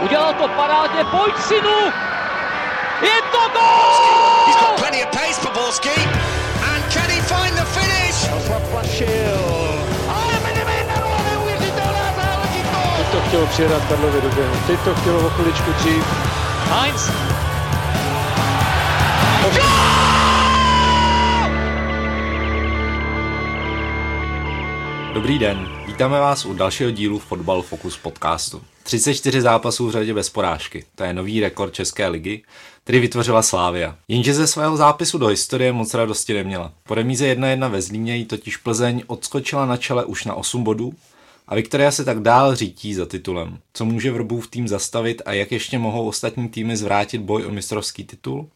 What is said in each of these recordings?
Udělal to parádně, pojď synu! Je to gol! He's got plenty of pace for Borski. And can he find the finish? Teď to chtělo přijedat Karlovi do běhu. Teď to chtělo o chviličku dřív. Heinz, Dobrý den, vítáme vás u dalšího dílu Fotbal Focus podcastu. 34 zápasů v řadě bez porážky, to je nový rekord České ligy, který vytvořila Slávia. Jenže ze svého zápisu do historie moc radosti neměla. Po remíze 1-1 ve Zlíně totiž Plzeň odskočila na čele už na 8 bodů a Viktoria se tak dál řítí za titulem. Co může Vrbův tým zastavit a jak ještě mohou ostatní týmy zvrátit boj o mistrovský titul?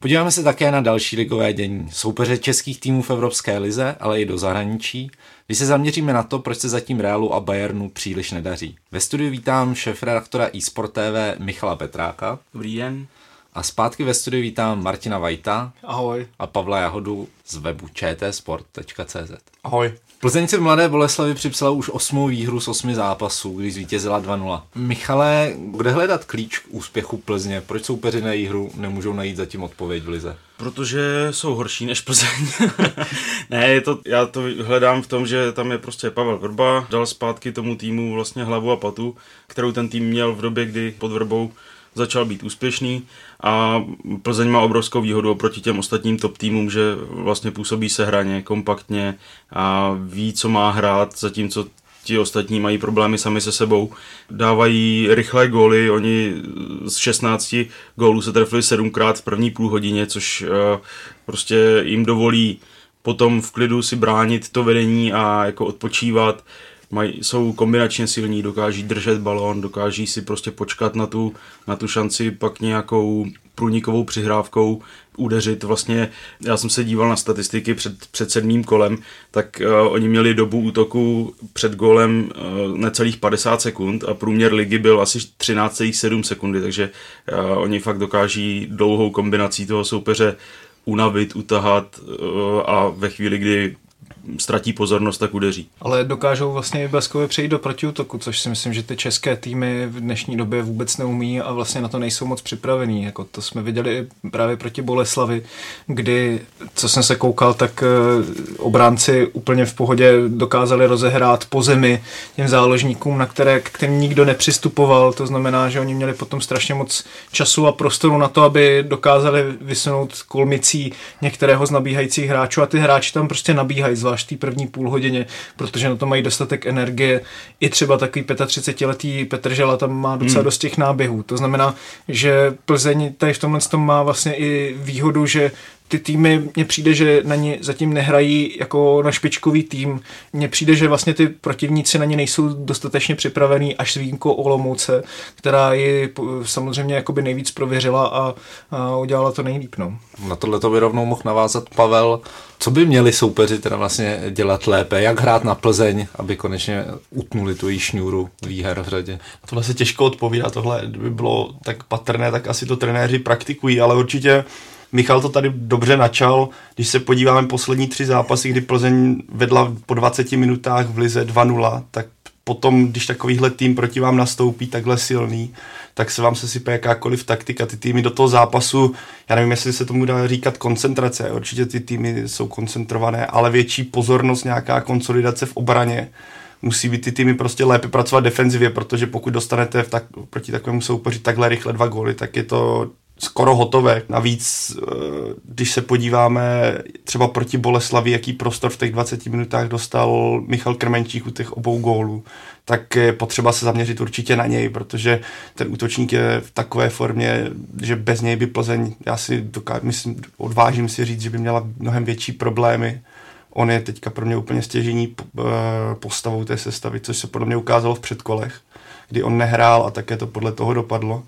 Podíváme se také na další ligové dění, soupeře českých týmů v Evropské lize, ale i do zahraničí, když se zaměříme na to, proč se zatím Realu a Bayernu příliš nedaří. Ve studiu vítám šéf-redaktora eSport TV Michala Petráka Dobrý den. a zpátky ve studiu vítám Martina Vajta Ahoj. a Pavla Jahodu z webu čtsport.cz. Ahoj. Plzeň si v Mladé Boleslavi připsala už osmou výhru z osmi zápasů, když zvítězila 2-0. Michale, kde hledat klíč k úspěchu Plzně? Proč soupeři na hru nemůžou najít zatím odpověď v lize? Protože jsou horší než Plzeň. ne, je to, já to hledám v tom, že tam je prostě Pavel Vrba, dal zpátky tomu týmu vlastně hlavu a patu, kterou ten tým měl v době, kdy pod Vrbou začal být úspěšný a Plzeň má obrovskou výhodu oproti těm ostatním top týmům, že vlastně působí se hraně, kompaktně a ví, co má hrát, zatímco ti ostatní mají problémy sami se sebou. Dávají rychlé góly, oni z 16 gólů se trefili sedmkrát v první půl hodině, což eh, prostě jim dovolí potom v klidu si bránit to vedení a jako odpočívat. Mají, jsou kombinačně silní, dokáží držet balón, dokáží si prostě počkat na tu, na tu šanci, pak nějakou průnikovou přihrávkou udeřit. Vlastně já jsem se díval na statistiky před, před sedmým kolem, tak uh, oni měli dobu útoku před golem uh, necelých 50 sekund a průměr ligy byl asi 13,7 sekundy, takže uh, oni fakt dokáží dlouhou kombinací toho soupeře unavit, utahat uh, a ve chvíli, kdy ztratí pozornost, tak udeří. Ale dokážou vlastně i bleskově přejít do protiútoku, což si myslím, že ty české týmy v dnešní době vůbec neumí a vlastně na to nejsou moc připravený. Jako to jsme viděli i právě proti Boleslavi, kdy, co jsem se koukal, tak eh, obránci úplně v pohodě dokázali rozehrát po zemi těm záložníkům, na které, k kterým nikdo nepřistupoval. To znamená, že oni měli potom strašně moc času a prostoru na to, aby dokázali vysunout kolmicí některého z nabíhajících hráčů a ty hráči tam prostě nabíhají, zvlášť té první půl hodině, protože na to mají dostatek energie. I třeba takový 35-letý Petr Žela tam má docela hmm. dost těch náběhů. To znamená, že Plzeň tady v tomhle tom má vlastně i výhodu, že ty týmy, mně přijde, že na ně zatím nehrají jako na špičkový tým. Mně přijde, že vlastně ty protivníci na ně nejsou dostatečně připravený, až s výjimkou Olomouce, která ji samozřejmě jakoby nejvíc prověřila a, a udělala to nejlíp. No. Na tohle to by rovnou mohl navázat Pavel. Co by měli soupeři teda vlastně dělat lépe? Jak hrát na Plzeň, aby konečně utnuli tu její šňůru výher v řadě? Tohle se těžko odpovídá, tohle by bylo tak patrné, tak asi to trenéři praktikují, ale určitě Michal to tady dobře načal, když se podíváme poslední tři zápasy, kdy Plzeň vedla po 20 minutách v Lize 2-0, tak potom, když takovýhle tým proti vám nastoupí takhle silný, tak se vám se sype jakákoliv taktika. Ty týmy do toho zápasu, já nevím, jestli se tomu dá říkat koncentrace, určitě ty týmy jsou koncentrované, ale větší pozornost, nějaká konsolidace v obraně, musí být ty týmy prostě lépe pracovat defenzivě, protože pokud dostanete v tak, proti takovému soupeři takhle rychle dva góly, tak je to skoro hotové. Navíc, eh, když se podíváme třeba proti Boleslavi, jaký prostor v těch 20 minutách dostal Michal Krmenčík u těch obou gólů, tak je potřeba se zaměřit určitě na něj, protože ten útočník je v takové formě, že bez něj by Plzeň, já si dokážu, myslím, odvážím si říct, že by měla mnohem větší problémy. On je teďka pro mě úplně stěžení eh, postavou té sestavy, což se podle mě ukázalo v předkolech, kdy on nehrál a také to podle toho dopadlo.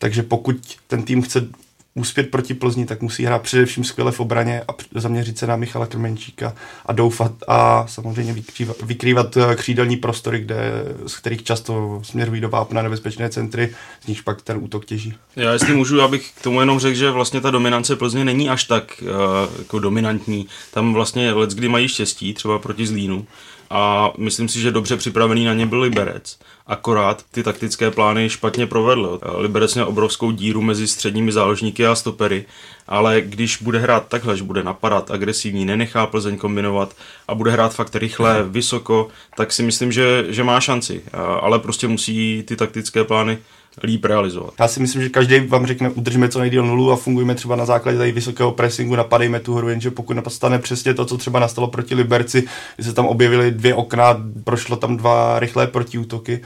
Takže pokud ten tým chce úspět proti Plzni, tak musí hrát především skvěle v obraně a zaměřit se na Michala Krmenčíka a doufat a samozřejmě vykrývat, vykrývat eh, křídelní prostory, kde, z kterých často směrují do vápna nebezpečné centry, z nichž pak ten útok těží. Já jestli můžu, abych k tomu jenom řekl, že vlastně ta dominance Plzně není až tak uh, jako dominantní. Tam vlastně let, kdy mají štěstí, třeba proti Zlínu, a myslím si, že dobře připravený na ně byl Liberec akorát ty taktické plány špatně provedl. Liberec měl obrovskou díru mezi středními záložníky a stopery, ale když bude hrát takhle, že bude napadat agresivní, nenechá Plzeň kombinovat a bude hrát fakt rychle, vysoko, tak si myslím, že, že má šanci. Ale prostě musí ty taktické plány líp realizovat. Já si myslím, že každý vám řekne, udržíme co nejdíl nulu a fungujeme třeba na základě tady vysokého pressingu, napadejme tu hru, jenže pokud nastane přesně to, co třeba nastalo proti Liberci, kdy se tam objevily dvě okna, prošlo tam dva rychlé protiútoky,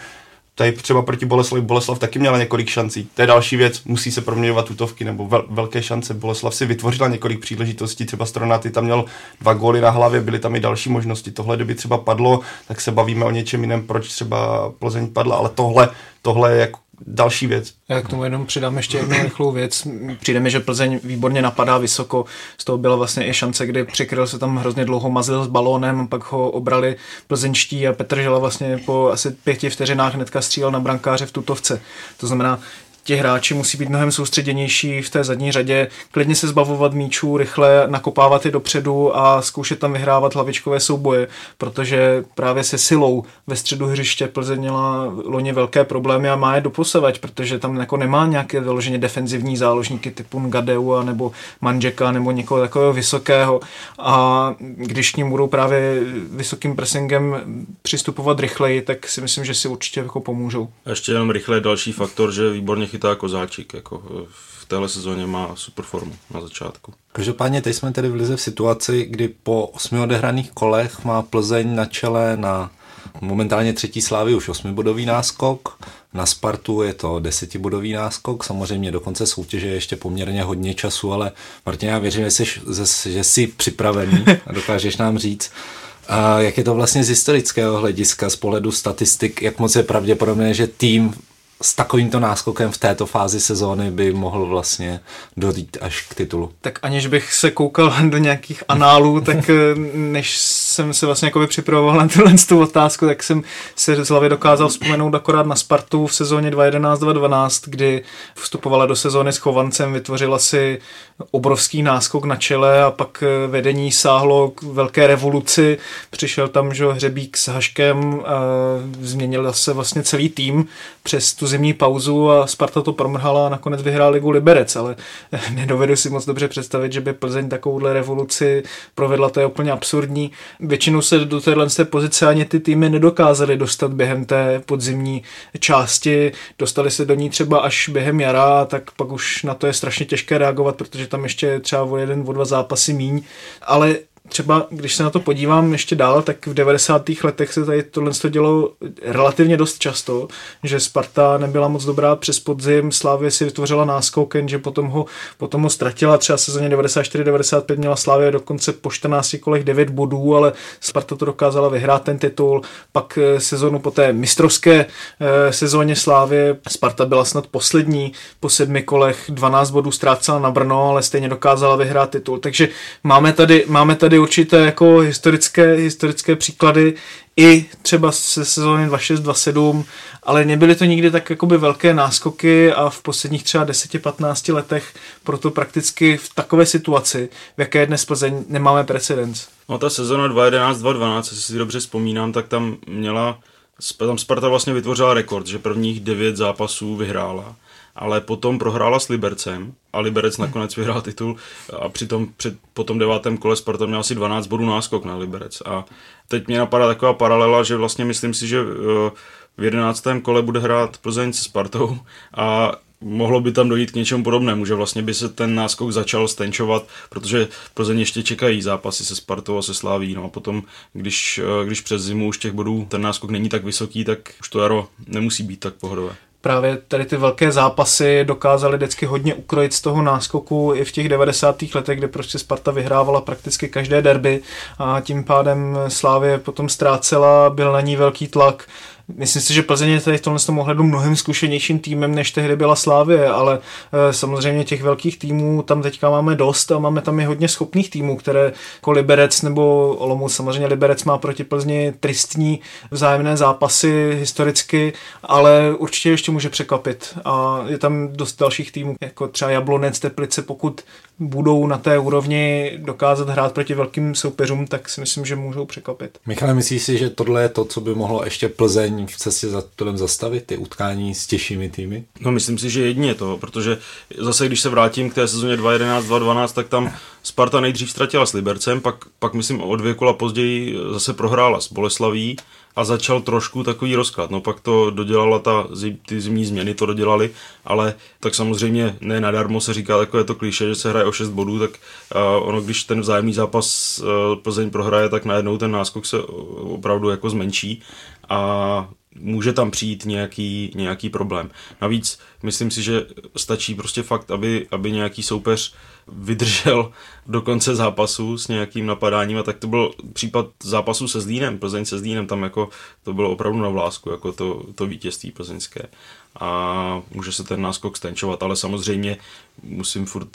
Tady třeba proti Boleslavi, Boleslav taky měla několik šancí. To je další věc, musí se proměňovat tutovky nebo vel, velké šance. Boleslav si vytvořila několik příležitostí, třeba Stronaty tam měl dva góly na hlavě, byly tam i další možnosti. Tohle, kdyby třeba padlo, tak se bavíme o něčem jiném, proč třeba Plzeň padla, ale tohle, tohle je jako další věc. Já k tomu jenom přidám ještě jednu rychlou věc. Přijde mi, že Plzeň výborně napadá vysoko. Z toho byla vlastně i šance, kdy přikryl se tam hrozně dlouho mazil s balónem, pak ho obrali plzeňští a Petr Žela vlastně po asi pěti vteřinách hnedka střílel na brankáře v tutovce. To znamená, ti hráči musí být mnohem soustředěnější v té zadní řadě, klidně se zbavovat míčů, rychle nakopávat je dopředu a zkoušet tam vyhrávat hlavičkové souboje, protože právě se silou ve středu hřiště Plzeň měla loni velké problémy a má je doposavať, protože tam jako nemá nějaké vyloženě defenzivní záložníky typu Ngadeu nebo Manžeka nebo někoho takového vysokého a když k ním budou právě vysokým pressingem přistupovat rychleji, tak si myslím, že si určitě jako pomůžou. A ještě jenom rychle další faktor, že výborně chytá Kozáčik. Jako v téhle sezóně má super formu na začátku. Každopádně teď jsme tedy v Lize v situaci, kdy po osmi odehraných kolech má Plzeň na čele na momentálně třetí slávy už osmibodový náskok, na Spartu je to desetibodový náskok, samozřejmě do konce soutěže je ještě poměrně hodně času, ale Martin, já věřím, že jsi, že jsi připravený a dokážeš nám říct, a jak je to vlastně z historického hlediska, z pohledu statistik, jak moc je pravděpodobné, že tým s takovýmto náskokem v této fázi sezóny by mohl vlastně dojít až k titulu. Tak aniž bych se koukal do nějakých análů, tak eh, než jsem se vlastně jako připravoval na tuhle tu otázku, tak jsem se z hlavy dokázal vzpomenout akorát na Spartu v sezóně 2011-2012, kdy vstupovala do sezóny s Chovancem, vytvořila si obrovský náskok na čele a pak eh, vedení sáhlo k velké revoluci. Přišel tam že Hřebík s Haškem, a změnil se vlastně celý tým přes tu zimní pauzu a Sparta to promrhala a nakonec vyhrál ligu Liberec, ale nedovedu si moc dobře představit, že by Plzeň takovouhle revoluci provedla, to je úplně absurdní. Většinou se do téhle pozice ani ty týmy nedokázaly dostat během té podzimní části, dostali se do ní třeba až během jara, tak pak už na to je strašně těžké reagovat, protože tam ještě třeba o jeden, o dva zápasy míň, ale třeba, když se na to podívám ještě dál, tak v 90. letech se tady tohle dělo relativně dost často, že Sparta nebyla moc dobrá přes podzim, Slávě si vytvořila náskok, že potom ho, potom ho ztratila, třeba sezóně 94-95 měla Slávě dokonce po 14 kolech 9 bodů, ale Sparta to dokázala vyhrát ten titul, pak eh, sezónu po té mistrovské eh, sezóně Slávě Sparta byla snad poslední, po sedmi kolech 12 bodů ztrácela na Brno, ale stejně dokázala vyhrát titul, takže máme tady, máme tady určité jako historické, historické příklady i třeba se sezóny 26-27, ale nebyly to nikdy tak jakoby velké náskoky a v posledních třeba 10-15 letech proto prakticky v takové situaci, v jaké je dnes Plzeň, nemáme precedens. No ta sezóna 2011-2012, jestli si dobře vzpomínám, tak tam měla, tam Sparta vlastně vytvořila rekord, že prvních devět zápasů vyhrála ale potom prohrála s Libercem a Liberec nakonec vyhrál titul a přitom před, po tom devátém kole Sparta měl asi 12 bodů náskok na Liberec. A teď mě napadá taková paralela, že vlastně myslím si, že eh, v jedenáctém kole bude hrát Plzeň se Spartou a mohlo by tam dojít k něčemu podobnému, že vlastně by se ten náskok začal stenčovat, protože Plzeň ještě čekají zápasy se Spartou a se Sláví. No a potom, když, eh, když přes zimu už těch bodů ten náskok není tak vysoký, tak už to jaro nemusí být tak pohodové právě tady ty velké zápasy dokázali vždycky hodně ukrojit z toho náskoku i v těch 90. letech, kde prostě Sparta vyhrávala prakticky každé derby a tím pádem Slávě potom ztrácela, byl na ní velký tlak Myslím si, že Plzeň je tady v tomhle tom ohledu mnohem zkušenějším týmem, než tehdy byla Slávě, ale e, samozřejmě těch velkých týmů tam teďka máme dost a máme tam i hodně schopných týmů, které jako Liberec nebo Olomouc, samozřejmě Liberec má proti Plzni tristní vzájemné zápasy historicky, ale určitě ještě může překvapit a je tam dost dalších týmů, jako třeba Jablonec, Teplice, pokud budou na té úrovni dokázat hrát proti velkým soupeřům, tak si myslím, že můžou překvapit. Michale, myslíš si, že tohle je to, co by mohlo ještě Plzeň Plzeň chce si za titulem zastavit ty utkání s těžšími týmy? No myslím si, že jedině to, protože zase když se vrátím k té sezóně 2011-2012, tak tam Sparta nejdřív ztratila s Libercem, pak, pak myslím o dvě kola později zase prohrála s Boleslaví a začal trošku takový rozklad. No pak to dodělala ta, ty zimní změny to dodělali, ale tak samozřejmě ne nadarmo se říká takové to kliše, že se hraje o 6 bodů, tak uh, ono, když ten vzájemný zápas uh, Plzeň prohraje, tak najednou ten náskok se opravdu jako zmenší a může tam přijít nějaký, nějaký problém. Navíc myslím si, že stačí prostě fakt, aby, aby nějaký soupeř vydržel do konce zápasu s nějakým napadáním a tak to byl případ zápasu se Zlínem, Plzeň se Zlínem, tam jako to bylo opravdu na vlásku, jako to, to vítězství plzeňské a může se ten náskok stenčovat, ale samozřejmě musím furt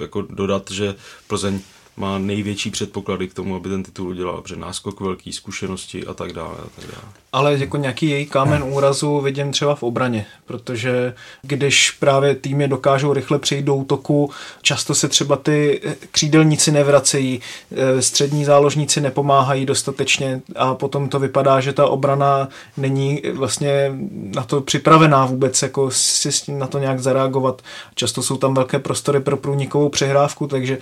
jako dodat, že Plzeň má největší předpoklady k tomu, aby ten titul udělal, protože náskok velký, zkušenosti a tak dále. A tak dále. Ale jako nějaký její kámen úrazu vidím třeba v obraně, protože když právě týmy dokážou rychle přejít do útoku, často se třeba ty křídelníci nevracejí, eh, střední záložníci nepomáhají dostatečně a potom to vypadá, že ta obrana není vlastně na to připravená vůbec jako si na to nějak zareagovat. Často jsou tam velké prostory pro průnikovou přehrávku, takže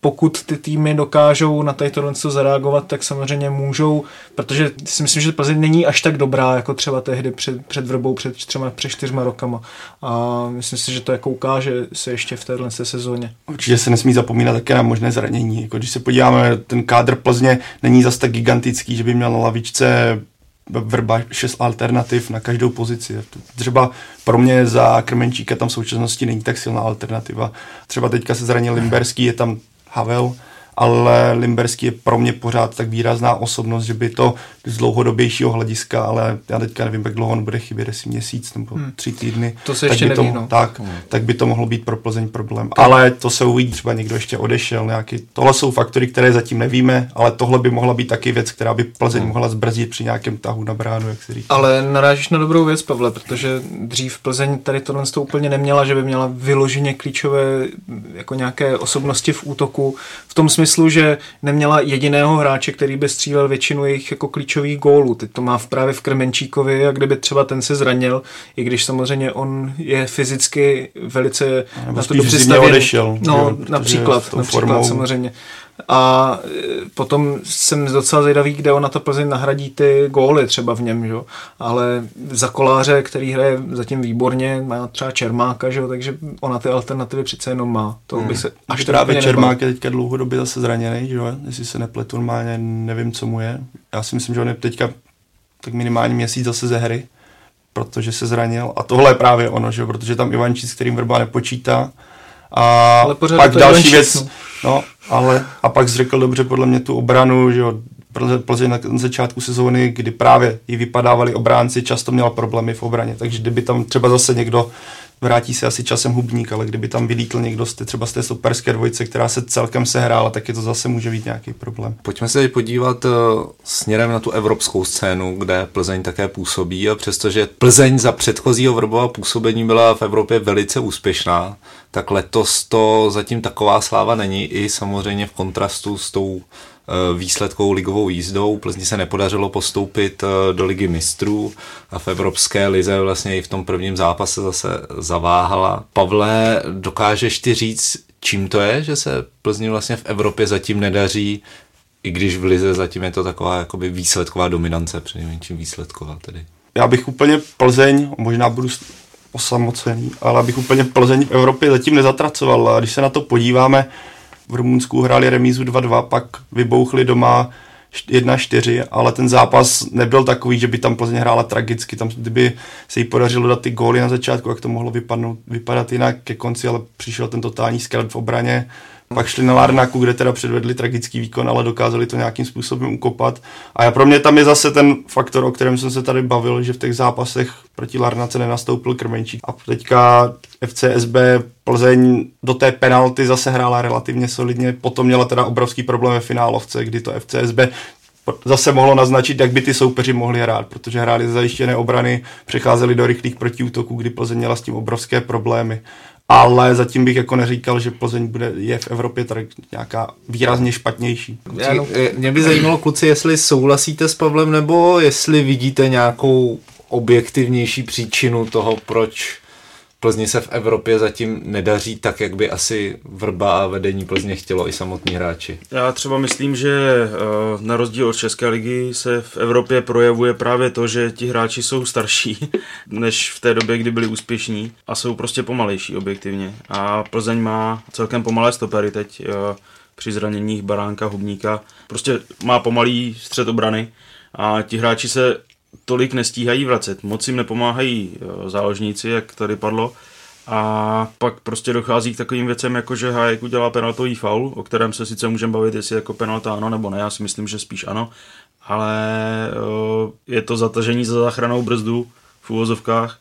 pokud ty týmy dokážou na tady tohle zareagovat, tak samozřejmě můžou, protože si myslím, že Plzeň není až tak dobrá, jako třeba tehdy před, před vrbou, před třema, před čtyřma rokama. A myslím si, že to jako ukáže se ještě v téhle sezóně. Určitě se nesmí zapomínat také na možné zranění. Jako když se podíváme, ten kádr Plzně není zas tak gigantický, že by měl na lavičce vrba šest alternativ na každou pozici. Třeba pro mě za Krmenčíka tam v současnosti není tak silná alternativa. Třeba teďka se zranil Limberský, je tam Haweł ale Limberský je pro mě pořád tak výrazná osobnost, že by to z dlouhodobějšího hlediska, ale já teďka nevím, jak dlouho on bude chybět, jestli měsíc nebo hmm. tři týdny. To se ještě neví, to, no. tak, hmm. tak by to mohlo být pro Plzeň problém. Tak. Ale to se uvidí, třeba někdo ještě odešel, nějaký. Tohle jsou faktory, které zatím nevíme, ale tohle by mohla být taky věc, která by Plzeň hmm. mohla zbrzdit při nějakém tahu na bránu, jak se říká. Ale narážíš na dobrou věc, Pavle, protože dřív Plzeň tady tohle to úplně neměla, že by měla vyloženě klíčové jako nějaké osobnosti v útoku, v tom smyslu, že neměla jediného hráče, který by střílel většinu jejich jako klíčových gólů. Teď to má v právě v Krmenčíkovi a kdyby třeba ten se zranil, i když samozřejmě on je fyzicky velice Nebo na to dobře odešel. No, jo, například, například formou... samozřejmě. A e, potom jsem docela zvědavý, kde on na to Plzeň nahradí ty góly třeba v něm, že? ale za koláře, který hraje zatím výborně, má třeba Čermáka, že? takže ona ty alternativy přece jenom má. To hmm. by se až právě Čermák je teďka dlouhodobě zase zraněný, že? jestli se nepletu normálně, nevím, co mu je. Já si myslím, že on je teďka tak minimálně měsíc zase ze hry, protože se zranil. A tohle je právě ono, že? protože tam Ivančíc, s kterým Vrba nepočítá. A ale pak další Ivančíc, věc, no. Ale a pak zřekl dobře podle mě tu obranu, že jo, Plzeň na začátku sezóny, kdy právě i vypadávali obránci, často měla problémy v obraně, takže kdyby tam třeba zase někdo vrátí se asi časem hubník, ale kdyby tam vylítl někdo z té, třeba z té superské dvojice, která se celkem sehrála, tak je to zase může být nějaký problém. Pojďme se podívat uh, směrem na tu evropskou scénu, kde Plzeň také působí a přestože Plzeň za předchozího Vrbova působení byla v Evropě velice úspěšná, tak letos to zatím taková sláva není i samozřejmě v kontrastu s tou Eh, výsledkou ligovou jízdou. Plzni se nepodařilo postoupit eh, do ligy mistrů a v Evropské lize vlastně i v tom prvním zápase zase zaváhala. Pavle, dokážeš ty říct, čím to je, že se Plzni vlastně v Evropě zatím nedaří, i když v lize zatím je to taková jakoby výsledková dominance, přinejmenším výsledková tedy. Já bych úplně Plzeň, možná budu osamocený, ale abych úplně Plzeň v Evropě zatím nezatracoval. A když se na to podíváme, v Rumunsku hráli remízu 2-2, pak vybouchli doma 1-4, ale ten zápas nebyl takový, že by tam Plzeň hrála tragicky. Tam, kdyby se jí podařilo dát ty góly na začátku, jak to mohlo vypadnout, vypadat jinak ke konci, ale přišel ten totální skelet v obraně pak šli na Larnaku, kde teda předvedli tragický výkon, ale dokázali to nějakým způsobem ukopat. A já pro mě tam je zase ten faktor, o kterém jsem se tady bavil, že v těch zápasech proti Larnace nenastoupil Krmenčík. A teďka FCSB Plzeň do té penalty zase hrála relativně solidně, potom měla teda obrovský problém ve finálovce, kdy to FCSB zase mohlo naznačit, jak by ty soupeři mohli hrát, protože hráli zajištěné obrany, přecházeli do rychlých protiútoků, kdy Plzeň měla s tím obrovské problémy ale zatím bych jako neříkal, že Plzeň bude, je v Evropě tak nějaká výrazně špatnější. Jenom, mě by zajímalo, kluci, jestli souhlasíte s Pavlem, nebo jestli vidíte nějakou objektivnější příčinu toho, proč Plzni se v Evropě zatím nedaří tak, jak by asi Vrba a vedení Plzně chtělo i samotní hráči. Já třeba myslím, že eh, na rozdíl od České ligy se v Evropě projevuje právě to, že ti hráči jsou starší než v té době, kdy byli úspěšní a jsou prostě pomalejší objektivně. A Plzeň má celkem pomalé stopery teď eh, při zraněních Baránka, Hubníka. Prostě má pomalý střed obrany a ti hráči se tolik nestíhají vracet. Moc jim nepomáhají eh, záložníci, jak tady padlo. A pak prostě dochází k takovým věcem, jako že Hájek udělá penaltový faul, o kterém se sice můžeme bavit, jestli jako penalta ano nebo ne, já si myslím, že spíš ano, ale eh, je to zatažení za záchranou brzdu v úvozovkách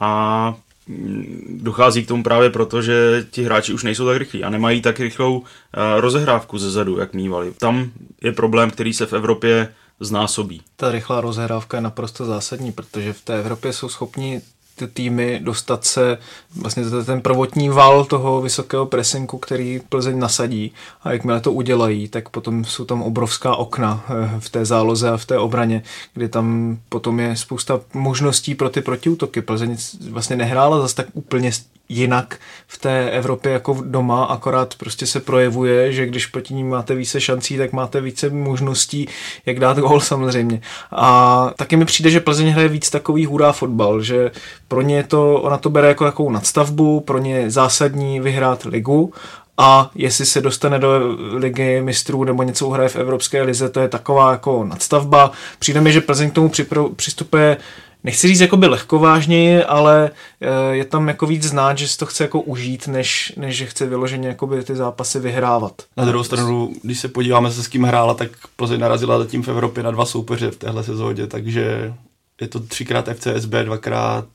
a mm, dochází k tomu právě proto, že ti hráči už nejsou tak rychlí a nemají tak rychlou eh, rozehrávku ze zadu, jak mývali. Tam je problém, který se v Evropě znásobí. Ta rychlá rozhrávka je naprosto zásadní, protože v té Evropě jsou schopni ty týmy dostat se, vlastně je ten prvotní val toho vysokého presinku, který Plzeň nasadí a jakmile to udělají, tak potom jsou tam obrovská okna eh, v té záloze a v té obraně, kdy tam potom je spousta možností pro ty protiútoky. Plzeň vlastně nehrála zase tak úplně jinak v té Evropě jako doma, akorát prostě se projevuje, že když proti ní máte více šancí, tak máte více možností, jak dát gol samozřejmě. A taky mi přijde, že Plzeň hraje víc takový hurá fotbal, že pro ně to, ona to bere jako jakou nadstavbu, pro ně je zásadní vyhrát ligu a jestli se dostane do ligy mistrů nebo něco uhraje v Evropské lize, to je taková jako nadstavba. Přijde mi, že Plzeň k tomu přistupuje nechci říct jakoby lehkovážněji, ale eh, je tam jako víc znát, že si to chce jako užít, než, než že chce vyloženě jakoby ty zápasy vyhrávat. Na druhou stranu, když se podíváme se s kým hrála, tak Plzeň narazila zatím v Evropě na dva soupeře v téhle sezóně, takže je to třikrát FCSB, dvakrát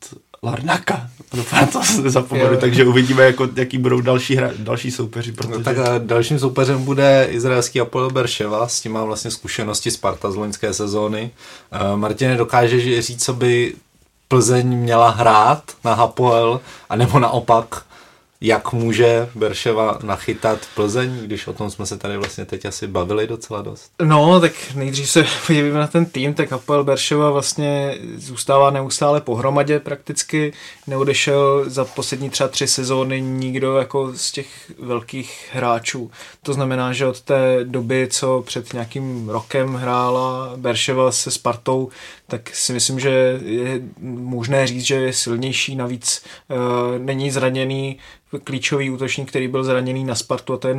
Larnaka. Doufám, to se nezapomenu, takže uvidíme, jako, jaký budou další, hra, další soupeři. No protože... No, tak a dalším soupeřem bude izraelský Apollo Berševa, s tím má vlastně zkušenosti Sparta z loňské sezóny. Uh, Martine, dokáže říct, co by Plzeň měla hrát na Hapoel, anebo naopak jak může Berševa nachytat Plzeň, když o tom jsme se tady vlastně teď asi bavili docela dost? No, tak nejdřív se podívejme na ten tým, tak Apel Berševa vlastně zůstává neustále pohromadě prakticky, neodešel za poslední třeba tři sezóny nikdo jako z těch velkých hráčů. To znamená, že od té doby, co před nějakým rokem hrála Berševa se Spartou, tak si myslím, že je možné říct, že je silnější, navíc e, není zraněný, klíčový útočník, který byl zraněný na Spartu a to je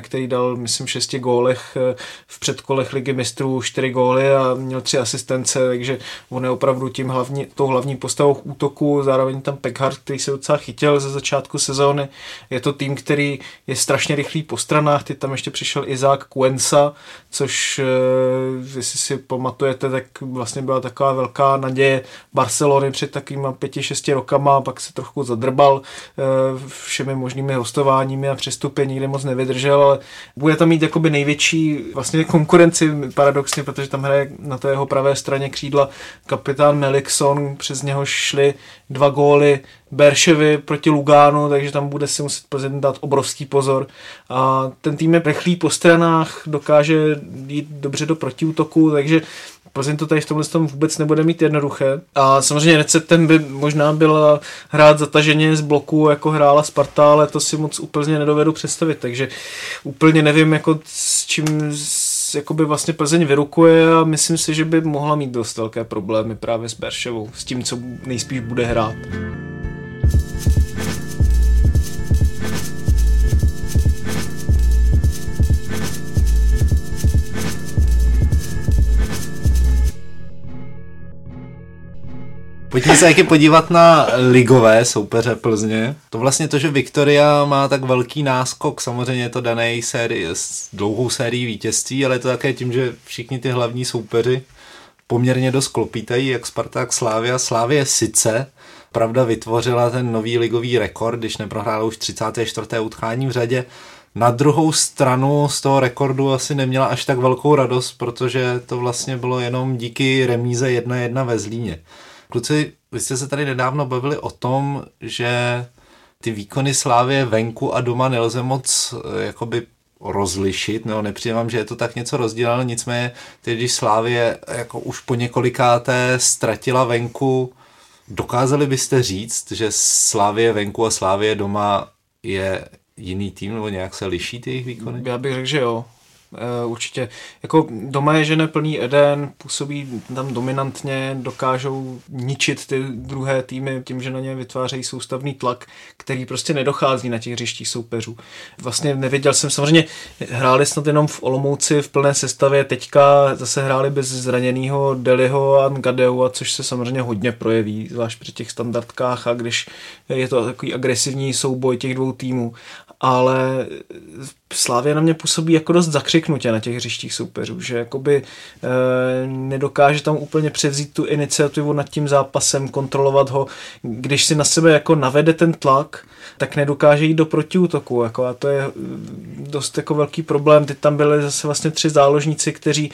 který dal, myslím, v šesti gólech eh, v předkolech ligy mistrů čtyři góly a měl tři asistence, takže on je opravdu tím hlavní, tou hlavní postavou útoku, zároveň tam Peckhart, který se docela chytil ze začátku sezóny. Je to tým, který je strašně rychlý po stranách, ty tam ještě přišel Izák Kuensa, což, eh, jestli si pamatujete, tak vlastně byla taková velká naděje Barcelony před takovýma pěti, šesti rokama, pak se trochu zadrbal eh, všemi možnými hostováními a přestupy nikdy moc nevydržel, ale bude tam mít jakoby největší vlastně konkurenci paradoxně, protože tam hraje na té jeho pravé straně křídla kapitán Melikson, přes něho šli dva góly Berševy proti Lugánu, takže tam bude si muset Plzeň dát obrovský pozor. A ten tým je rychlý po stranách, dokáže jít dobře do protiútoku, takže Plzeň to tady v tomhle tom vůbec nebude mít jednoduché. A samozřejmě receptem by možná byla hrát zataženě z bloku, jako hrála Sparta, ale to si moc úplně nedovedu představit, takže úplně nevím, jako s čím jakoby vlastně Plzeň vyrukuje a myslím si, že by mohla mít dost velké problémy právě s Berševou, s tím, co nejspíš bude hrát. Pojďme se taky podívat na ligové soupeře Plzně. To vlastně to, že Viktoria má tak velký náskok, samozřejmě je to daný sérii, s dlouhou sérií vítězství, ale je to také tím, že všichni ty hlavní soupeři poměrně dost klopítají, jak Sparta, jak Slávia. Slávie sice, pravda, vytvořila ten nový ligový rekord, když neprohrála už 34. utkání v řadě, na druhou stranu z toho rekordu asi neměla až tak velkou radost, protože to vlastně bylo jenom díky remíze 1-1 ve Zlíně. Kluci, vy jste se tady nedávno bavili o tom, že ty výkony Slávě venku a doma nelze moc eh, jakoby rozlišit, no nepřijde vám, že je to tak něco rozděleno, nicméně teď, když Slávě jako už po několikáté ztratila venku, dokázali byste říct, že Slávě venku a Slávě doma je jiný tým, nebo nějak se liší ty jejich výkony? Já bych řekl, že jo. Uh, určitě. Jako doma je žene plný Eden, působí tam dominantně, dokážou ničit ty druhé týmy tím, že na ně vytvářejí soustavný tlak, který prostě nedochází na těch hřištích soupeřů. Vlastně nevěděl jsem, samozřejmě hráli snad jenom v Olomouci v plné sestavě, teďka zase hráli bez zraněného Deliho a Gadeu, a což se samozřejmě hodně projeví, zvlášť při těch standardkách a když je to takový agresivní souboj těch dvou týmů ale Slávě na mě působí jako dost zakřiknutě na těch hřištích soupeřů, že jakoby e, nedokáže tam úplně převzít tu iniciativu nad tím zápasem, kontrolovat ho. Když si na sebe jako navede ten tlak, tak nedokáže jít do protiútoku. Jako, a to je eh, dost jako velký problém. Teď tam byly zase vlastně tři záložníci, kteří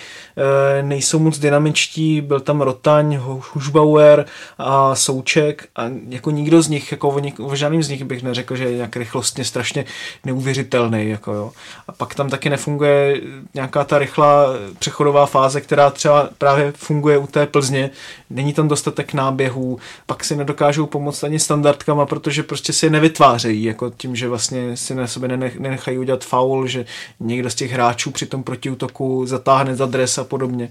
e, nejsou moc dynamičtí. Byl tam Rotaň, Hušbauer a Souček a jako nikdo z nich, jako o, nik, o žádným z nich bych neřekl, že je nějak rychlostně strašně neuvěřitelný. Jako. A pak tam taky nefunguje nějaká ta rychlá přechodová fáze, která třeba právě funguje u té Plzně. Není tam dostatek náběhů, pak si nedokážou pomoct ani standardkama, protože prostě si je nevytvářejí, jako tím, že vlastně si na sebe nenechají udělat faul, že někdo z těch hráčů při tom protiútoku zatáhne za dres a podobně.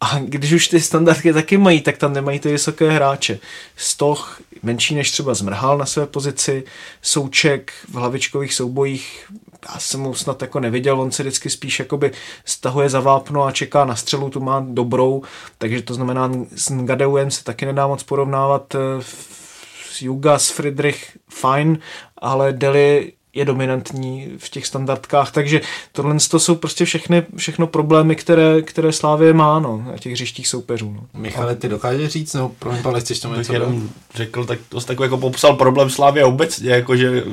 A když už ty standardky taky mají, tak tam nemají ty vysoké hráče. Stoch menší než třeba zmrhal na své pozici, Souček v hlavičkových soubojích já jsem mu snad jako neviděl, on se vždycky spíš jakoby stahuje za vápno a čeká na střelu, tu má dobrou, takže to znamená s Ngadeuem se taky nedá moc porovnávat eh, s Juga, s Friedrich fajn, ale Deli je dominantní v těch standardkách, takže tohle to jsou prostě všechny, všechno problémy, které, které Slávě má no, na těch hřištích soupeřů. No. Michale, ty dokážeš říct, no pro mě, ale chceš tomu něco jenom řekl, tak to tak jako popsal problém Slávě obecně, jakože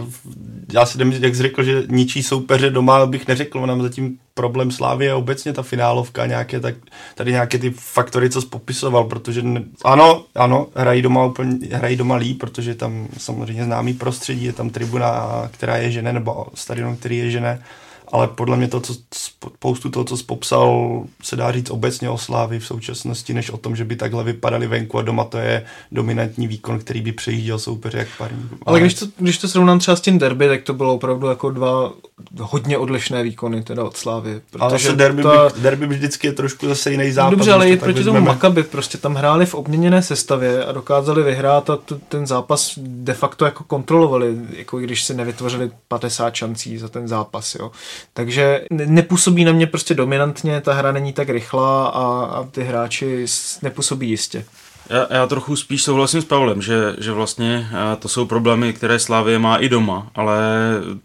já si jdem, jak jsi řekl, že ničí soupeře doma, bych neřekl, nám zatím problém Slávy je obecně ta finálovka, nějaké, tak, tady nějaké ty faktory, co jsi popisoval, protože ne, ano, ano, hrají doma, úplně, hrají doma líp, protože tam samozřejmě známý prostředí, je tam tribuna, která je žene, nebo stadion, který je žene, ale podle mě to, co, spoustu toho, co jsi popsal, se dá říct obecně o Slávy v současnosti, než o tom, že by takhle vypadali venku a doma to je dominantní výkon, který by přejížděl soupeře jak parní. Ale, ale když to, když to srovnám třeba s tím derby, tak to bylo opravdu jako dva hodně odlišné výkony teda od Slávy. Ale se derby, ta... by, derby vždycky je trošku zase jiný zápas. Dobře, ale i proti tomu Makaby, prostě tam hráli v obměněné sestavě a dokázali vyhrát a t- ten zápas de facto jako kontrolovali, jako když si nevytvořili 50 šancí za ten zápas, jo. Takže nepůsobí na mě prostě dominantně, ta hra není tak rychlá a, a ty hráči nepůsobí jistě. Já, já trochu spíš souhlasím s Pavlem, že, že vlastně to jsou problémy, které Slávě má i doma, ale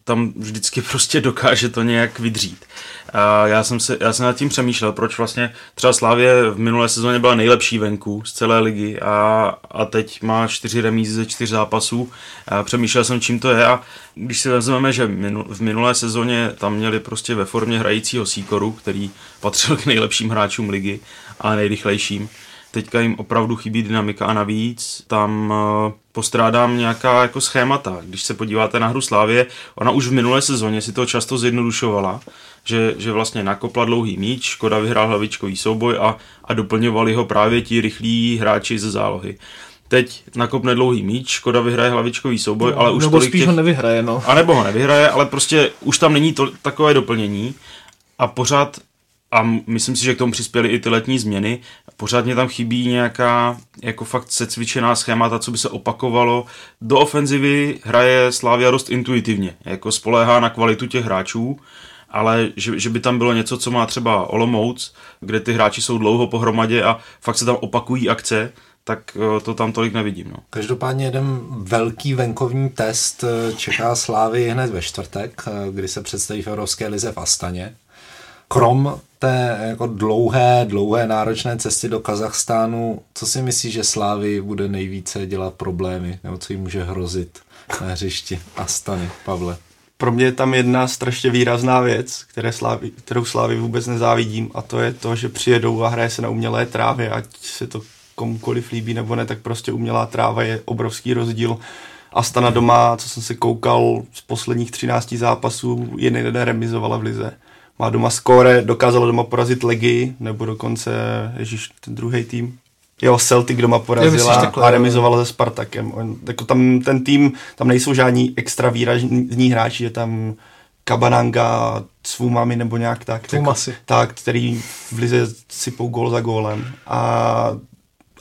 tam vždycky prostě dokáže to nějak vydřít. A já jsem, se, já jsem nad tím přemýšlel, proč vlastně třeba Slávě v minulé sezóně byla nejlepší venku z celé ligy a, a teď má čtyři remízy ze čtyř zápasů. A přemýšlel jsem, čím to je a když si vezmeme, že v minulé sezóně tam měli prostě ve formě hrajícího Sikoru, který patřil k nejlepším hráčům ligy a nejrychlejším, teďka jim opravdu chybí dynamika a navíc tam eh, postrádám nějaká jako schémata. Když se podíváte na hru Slávě, ona už v minulé sezóně si to často zjednodušovala, že, že vlastně nakopla dlouhý míč, Škoda vyhrál hlavičkový souboj a, a doplňovali ho právě ti rychlí hráči ze zálohy. Teď nakopne dlouhý míč, Škoda vyhraje hlavičkový souboj, no, ale už nebo spíš těch... ho nevyhraje, no. A nebo ho nevyhraje, ale prostě už tam není to, takové doplnění a pořád a myslím si, že k tomu přispěly i ty letní změny. Pořád mě tam chybí nějaká jako fakt secvičená schémata, co by se opakovalo. Do ofenzivy hraje Slávia dost intuitivně, jako spoléhá na kvalitu těch hráčů, ale že, že by tam bylo něco, co má třeba Olomouc, kde ty hráči jsou dlouho pohromadě a fakt se tam opakují akce, tak eh, to tam tolik nevidím. No. Každopádně jeden velký venkovní test eh, čeká Slávy hned ve čtvrtek, eh, kdy se představí v Evropské lize v Astaně. Krom té jako dlouhé, dlouhé náročné cesty do Kazachstánu, co si myslíš, že Slávy bude nejvíce dělat problémy, nebo co jí může hrozit na hřišti Astany, Pavle? Pro mě je tam jedna strašně výrazná věc, které Slávy, kterou Slávy vůbec nezávidím a to je to, že přijedou a hraje se na umělé trávě, ať se to komukoliv líbí nebo ne, tak prostě umělá tráva je obrovský rozdíl Astana doma, co jsem se koukal z posledních 13 zápasů, jen jeden remizovala v lize. Má doma skóre, dokázala doma porazit Legy, nebo dokonce, ježíš, ten druhý tým, Jo, Celtic doma porazila takhle, a remizovala se Spartakem. On, jako tam ten tým, tam nejsou žádní extra výrazní hráči, je tam Kabananga, Svumami nebo nějak tak. Jako, tak, který v lize sypou gól za gólem. A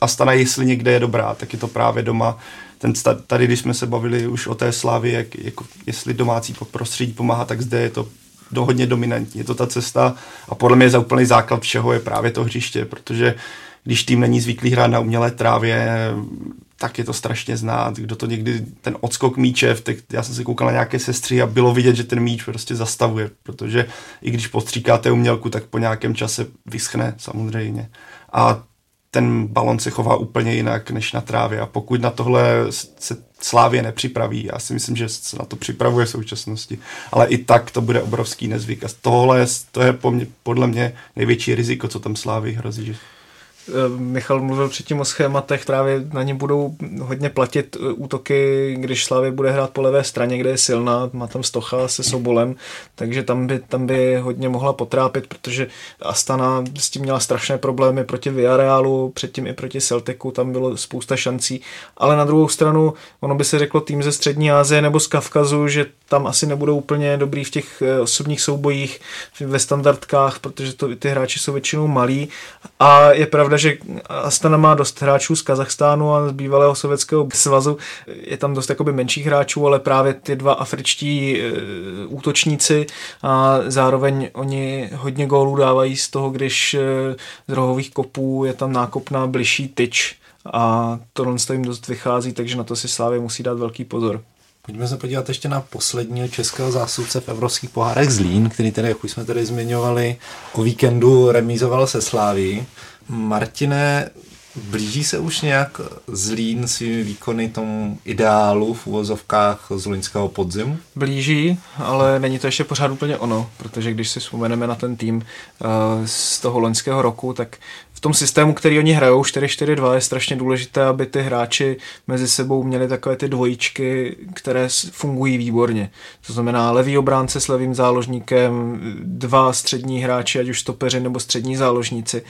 Astana, jestli někde je dobrá, tak je to právě doma. Ten, tady, když jsme se bavili už o té slávě, jak, jako, jestli domácí prostředí pomáhá, tak zde je to do hodně dominantní. Je to ta cesta a podle mě za úplný základ všeho je právě to hřiště, protože když tým není zvyklý hrát na umělé trávě, tak je to strašně znát. Kdo to někdy, ten odskok míče, tak já jsem se koukal na nějaké sestry a bylo vidět, že ten míč prostě zastavuje, protože i když postříkáte umělku, tak po nějakém čase vyschne samozřejmě. A ten balon se chová úplně jinak než na trávě. A pokud na tohle se Slávě nepřipraví, já si myslím, že se na to připravuje v současnosti, ale i tak to bude obrovský nezvyk. A tohle to je podle mě největší riziko, co tam Slávy hrozí, že Michal mluvil předtím o schématech, právě na ně budou hodně platit eh, útoky, když Slavě bude hrát po levé straně, kde je silná, má tam Stocha se Sobolem, takže tam by, tam by hodně mohla potrápit, protože Astana s tím měla strašné problémy proti Villarealu, předtím i proti Celticu, tam bylo spousta šancí, ale na druhou stranu ono by se řeklo tým ze Střední Asie nebo z Kavkazu, že tam asi nebudou úplně dobrý v těch eh, osobních soubojích, ve standardkách, protože to, ty hráči jsou většinou malí a je pravda, že Astana má dost hráčů z Kazachstánu a z bývalého sovětského svazu. Je tam dost jakoby menších hráčů, ale právě ty dva afričtí e, útočníci a zároveň oni hodně gólů dávají z toho, když e, z rohových kopů je tam nákopná bližší tyč a tohle jim dost vychází, takže na to si Slávě musí dát velký pozor. Pojďme se podívat ještě na posledního českého zásudce v evropských pohárech Zlín, který tedy, jak už jsme tady zmiňovali, o víkendu remízoval se Sláví. Martine, blíží se už nějak Zlín svými výkony tomu ideálu v uvozovkách z loňského podzimu? Blíží, ale není to ještě pořád úplně ono, protože když si vzpomeneme na ten tým uh, z toho loňského roku, tak tom systému, který oni hrajou 4-4-2 je strašně důležité, aby ty hráči mezi sebou měli takové ty dvojičky, které fungují výborně. To znamená levý obránce s levým záložníkem, dva střední hráči, ať už stopeři nebo střední záložníci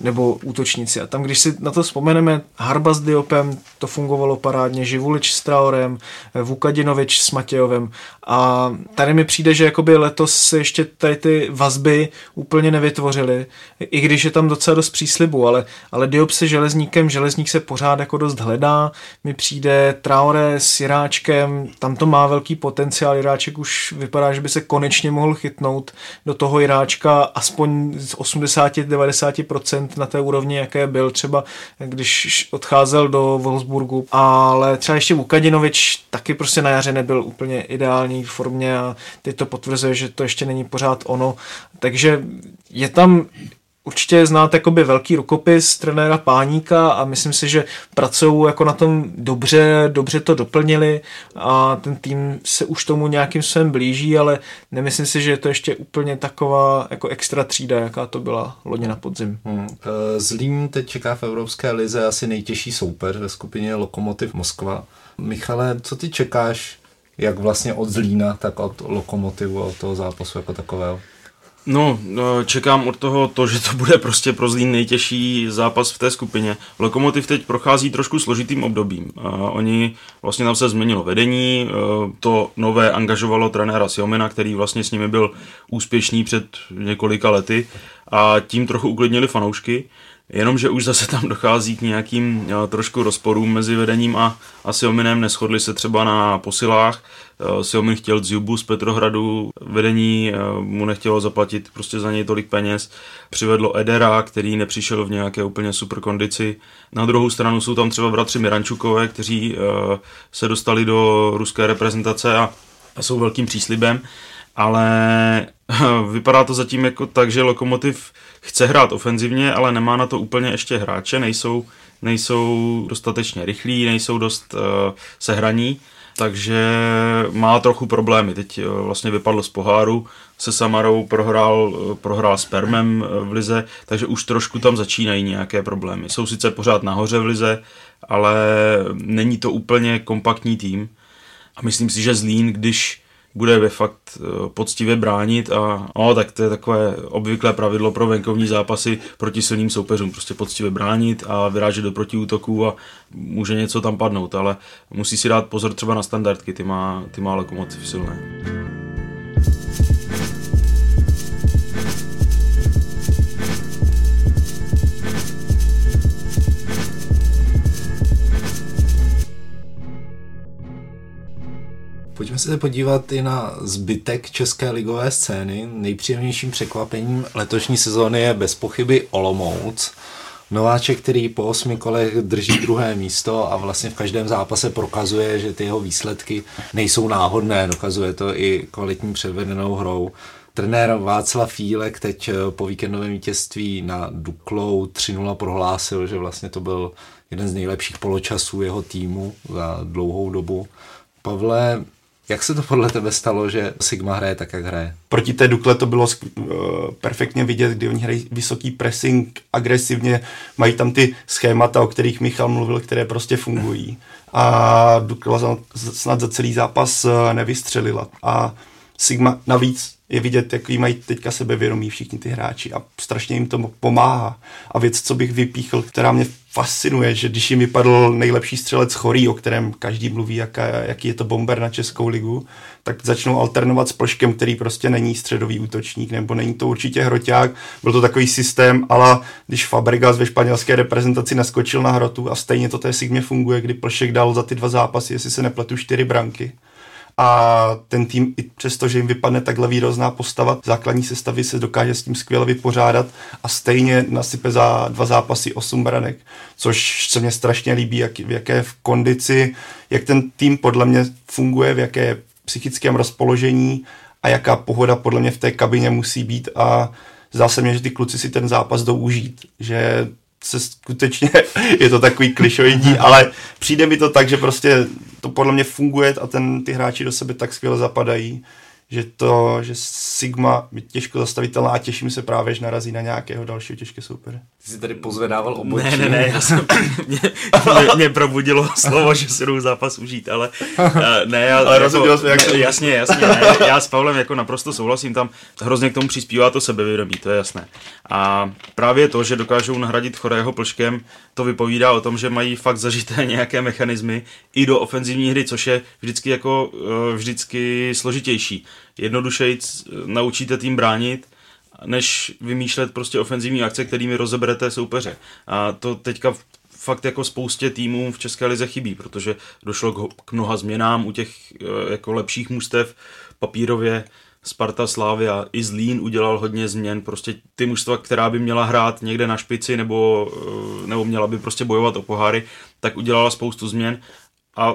nebo útočníci. A tam, když si na to vzpomeneme, Harba s Diopem, to fungovalo parádně, Živulič s Traorem, Vukadinovič s Matějovem. A tady mi přijde, že jakoby letos se ještě tady ty vazby úplně nevytvořily, i když je tam docela dost příslibu, ale, ale Diop se železníkem, železník se pořád jako dost hledá, mi přijde Traore s Jiráčkem, tam to má velký potenciál, Jiráček už vypadá, že by se konečně mohl chytnout do toho Jiráčka aspoň z 80-90% na té úrovni, jaké byl třeba, když odcházel do Wolfsburgu, ale třeba ještě Vukadinovič taky prostě na jaře nebyl úplně ideální formě a teď to potvrzuje, že to ještě není pořád ono, takže je tam určitě znáte jakoby velký rukopis trenéra Páníka a myslím si, že pracují jako na tom dobře, dobře to doplnili a ten tým se už tomu nějakým svém blíží, ale nemyslím si, že je to ještě úplně taková jako extra třída, jaká to byla loni na podzim. Hmm. E, Zlín teď čeká v Evropské lize asi nejtěžší soupeř ve skupině Lokomotiv Moskva. Michale, co ty čekáš jak vlastně od Zlína, tak od Lokomotivu a od toho zápasu jako takového? No, no, čekám od toho to, že to bude prostě pro Zlín nejtěžší zápas v té skupině. Lokomotiv teď prochází trošku složitým obdobím. oni vlastně tam se změnilo vedení, e, to nové angažovalo trenéra Siomina, který vlastně s nimi byl úspěšný před několika lety a tím trochu uklidnili fanoušky. Jenomže už zase tam dochází k nějakým uh, trošku rozporům mezi vedením a, a Siominem. Neschodli se třeba na posilách. Uh, Siomin chtěl Zjubu z Petrohradu, vedení uh, mu nechtělo zaplatit prostě za něj tolik peněz. Přivedlo Edera, který nepřišel v nějaké úplně super kondici. Na druhou stranu jsou tam třeba bratři Mirančukové, kteří se dostali do ruské reprezentace a, a jsou velkým příslibem. Ale vypadá to zatím jako tak, že Lokomotiv chce hrát ofenzivně, ale nemá na to úplně ještě hráče, nejsou, nejsou dostatečně rychlí, nejsou dost uh, sehraní takže má trochu problémy. Teď eh, vlastně vypadl z poháru, se Samarou prohrál, eh, prohrál s Permem v Lize, takže už trošku tam začínají nějaké problémy. Jsou sice pořád nahoře v Lize, ale není to úplně kompaktní tým. A myslím si, že Zlín, když bude ve fakt eh, poctivě bránit a no, tak to je takové obvyklé pravidlo pro venkovní zápasy proti silným soupeřům. Prostě poctivě bránit a vyrážet do protiútoků a může něco tam padnout, ale musí si dát pozor třeba na standardky, ty má, ty má lokomotiv silné. Pojďme se podívat i na zbytek české ligové scény. Nejpříjemnějším překvapením letošní sezóny je bez pochyby Olomouc. Nováček, který po osmi kolech drží druhé místo a vlastně v každém zápase prokazuje, že ty jeho výsledky nejsou náhodné, dokazuje to i kvalitní předvedenou hrou. Trenér Václav Fílek teď po víkendovém vítězství na Duklou 3-0 prohlásil, že vlastně to byl jeden z nejlepších poločasů jeho týmu za dlouhou dobu. Pavle, jak se to podle tebe stalo, že Sigma hraje tak, jak hraje? Proti té Dukle to bylo uh, perfektně vidět, kdy oni hrají vysoký pressing, agresivně, mají tam ty schémata, o kterých Michal mluvil, které prostě fungují. A Dukla snad za celý zápas eh, nevystřelila. A Sigma navíc je vidět, jaký mají teďka sebevědomí všichni ty hráči a strašně jim to pomáhá. A věc, co bych vypíchl, která mě fascinuje, že když jim vypadl nejlepší střelec Chorý, o kterém každý mluví, jaká, jaký je to bomber na Českou ligu, tak začnou alternovat s Plškem, který prostě není středový útočník, nebo není to určitě hroťák. Byl to takový systém, ale když Fabregas ve španělské reprezentaci naskočil na hrotu a stejně to té Sigmě funguje, kdy Plšek dal za ty dva zápasy, jestli se nepletu, čtyři branky a ten tým i přesto, že jim vypadne takhle výrozná postava, základní sestavy se dokáže s tím skvěle vypořádat a stejně nasype za dva zápasy 8 branek, což se mně strašně líbí, jak, v jaké v kondici, jak ten tým podle mě funguje, v jaké psychickém rozpoložení a jaká pohoda podle mě v té kabině musí být. A zdá se mně, že ty kluci si ten zápas jdou užít, že se skutečně, je to takový klišoidní, ale přijde mi to tak, že prostě to podle mě funguje a ten, ty hráči do sebe tak skvěle zapadají, že to, že Sigma je těžko zastavitelná a těším se právě, že narazí na nějakého dalšího těžké soupeře. Ty jsi tady pozvedával obočí. Ne, ne, ne, já jsem, mě, mě, mě, probudilo slovo, že se jdou zápas užít, ale uh, ne, já, ale jako, se, jak ne, jasně, jasně, ne, já s Pavlem jako naprosto souhlasím, tam hrozně k tomu přispívá to sebevědomí, to je jasné. A právě to, že dokážou nahradit Chorého plškem, to vypovídá o tom, že mají fakt zažité nějaké mechanismy i do ofenzivní hry, což je vždycky jako uh, vždycky složitější. Jednodušejc naučíte tým bránit, než vymýšlet prostě ofenzivní akce, kterými rozeberete soupeře. A to teďka fakt jako spoustě týmů v České lize chybí, protože došlo k, mnoha změnám u těch e, jako lepších mustev papírově. Sparta Slávia i Zlín udělal hodně změn, prostě ty mužstva, která by měla hrát někde na špici nebo, e, nebo měla by prostě bojovat o poháry, tak udělala spoustu změn a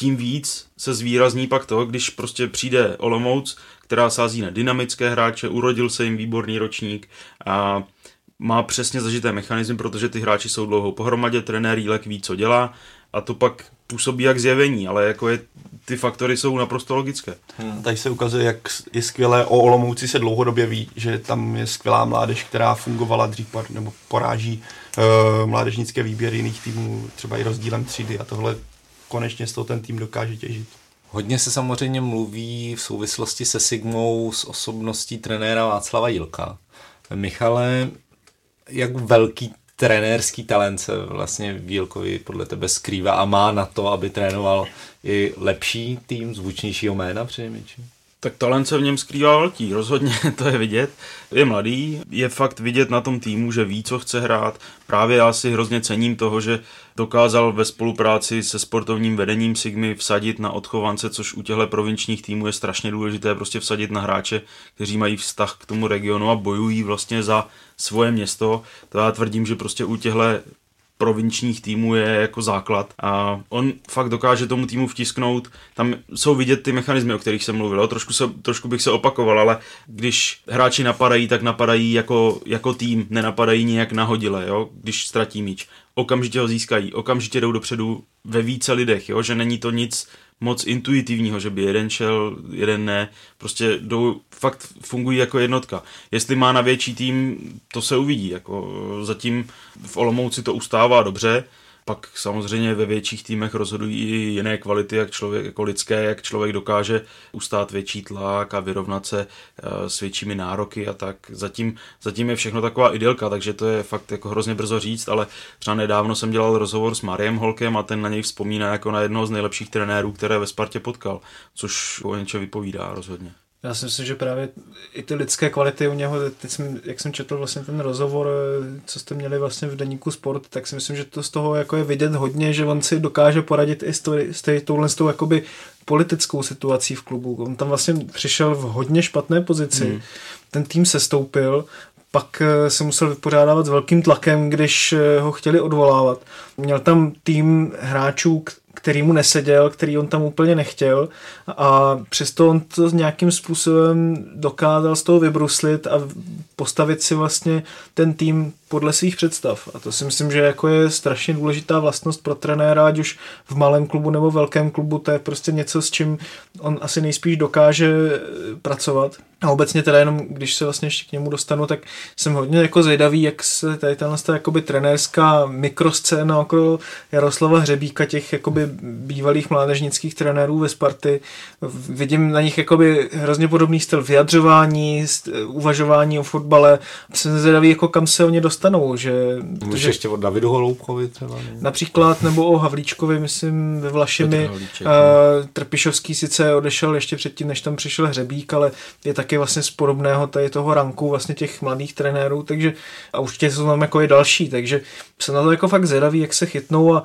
tím víc se zvýrazní pak to, když prostě přijde Olomouc, která sází na dynamické hráče, urodil se jim výborný ročník a má přesně zažité mechanizmy, protože ty hráči jsou dlouho pohromadě, trenér Jílek ví, co dělá a to pak působí jak zjevení, ale jako je, ty faktory jsou naprosto logické. Hmm, tady se ukazuje, jak je skvělé, o Olomouci se dlouhodobě ví, že tam je skvělá mládež, která fungovala dřív nebo poráží uh, mládežnické výběry jiných týmů, třeba i rozdílem třídy a tohle konečně z toho ten tým dokáže těžit. Hodně se samozřejmě mluví v souvislosti se Sigmou s osobností trenéra Václava Jilka. Michale, jak velký trenérský talent se vlastně Vílkovi podle tebe skrývá a má na to, aby trénoval i lepší tým zvučnějšího jména přinejmenším? Tak talent se v něm skrývá velký, rozhodně to je vidět. Je mladý, je fakt vidět na tom týmu, že ví, co chce hrát. Právě já si hrozně cením toho, že dokázal ve spolupráci se sportovním vedením Sigmy vsadit na odchovance, což u těchto provinčních týmů je strašně důležité, prostě vsadit na hráče, kteří mají vztah k tomu regionu a bojují vlastně za svoje město. To já tvrdím, že prostě u těchto provinčních týmů je jako základ a on fakt dokáže tomu týmu vtisknout, tam jsou vidět ty mechanismy, o kterých jsem mluvil, trošku, se, trošku bych se opakoval, ale když hráči napadají, tak napadají jako, jako tým, nenapadají nějak nahodile, jo? když ztratí míč. Okamžitě ho získají, okamžitě jdou dopředu ve více lidech, jo? že není to nic moc intuitivního, že by jeden šel, jeden ne. Prostě jdou, fakt fungují jako jednotka. Jestli má na větší tým, to se uvidí. Jako zatím v Olomouci to ustává dobře, pak samozřejmě ve větších týmech rozhodují i jiné kvality, jak člověk, jako lidské, jak člověk dokáže ustát větší tlak a vyrovnat se eh, s většími nároky a tak. Zatím, zatím je všechno taková idylka, takže to je fakt jako hrozně brzo říct, ale třeba nedávno jsem dělal rozhovor s Mariem Holkem a ten na něj vzpomíná jako na jednoho z nejlepších trenérů, které ve Spartě potkal, což o něčem vypovídá rozhodně. Já si myslím, že právě i ty lidské kvality u něho, teď jsem, jak jsem četl vlastně ten rozhovor, co jste měli vlastně v deníku Sport, tak si myslím, že to z toho jako je vidět hodně, že on si dokáže poradit i s, to, s touhle s tou jakoby politickou situací v klubu. On tam vlastně přišel v hodně špatné pozici. Hmm. Ten tým se stoupil, pak eh, se musel vypořádávat s velkým tlakem, když eh, ho chtěli odvolávat. Měl tam tým hráčů, který mu neseděl, který on tam úplně nechtěl. A přesto on to nějakým způsobem dokázal z toho vybruslit a postavit si vlastně ten tým podle svých představ. A to si myslím, že jako je strašně důležitá vlastnost pro trenéra, ať už v malém klubu nebo velkém klubu, to je prostě něco, s čím on asi nejspíš dokáže pracovat. A obecně teda jenom, když se vlastně ještě k němu dostanu, tak jsem hodně jako zvědavý, jak se tady tahle jakoby trenérská mikroscéna okolo Jaroslava Hřebíka, těch jakoby bývalých mládežnických trenérů ve Sparty. Vidím na nich jakoby hrozně podobný styl vyjadřování, uvažování o fotbale. Jsem zvědavý, jako kam se oni dostanou. Že, Můžeš ještě o Davidu Holoubkovi třeba? Ne? Například, nebo o Havlíčkovi, myslím, ve Vlašimi. Uh, Trpišovský sice odešel ještě předtím, než tam přišel Hřebík, ale je taky vlastně z podobného tady toho ranku vlastně těch mladých trenérů, takže a určitě jsou tam jako i další, takže jsem na to jako fakt zvědavý, jak se chytnou a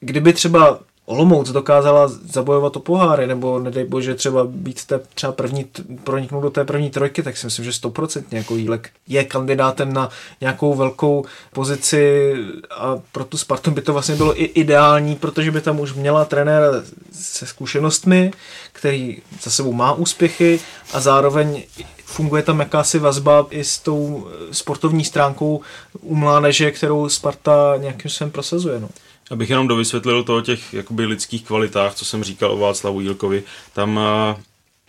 kdyby třeba Olomouc dokázala zabojovat o poháry, nebo nedej bože třeba být té, třeba první, proniknout do té první trojky, tak si myslím, že stoprocentně jako Jílek je kandidátem na nějakou velkou pozici a pro tu Spartu by to vlastně bylo i ideální, protože by tam už měla trenéra se zkušenostmi, který za sebou má úspěchy a zároveň funguje tam jakási vazba i s tou sportovní stránkou u mládeže, kterou Sparta nějakým způsobem prosazuje. No. Abych jenom dovysvětlil to o těch jakoby lidských kvalitách, co jsem říkal o Václavu Jílkovi, tam uh,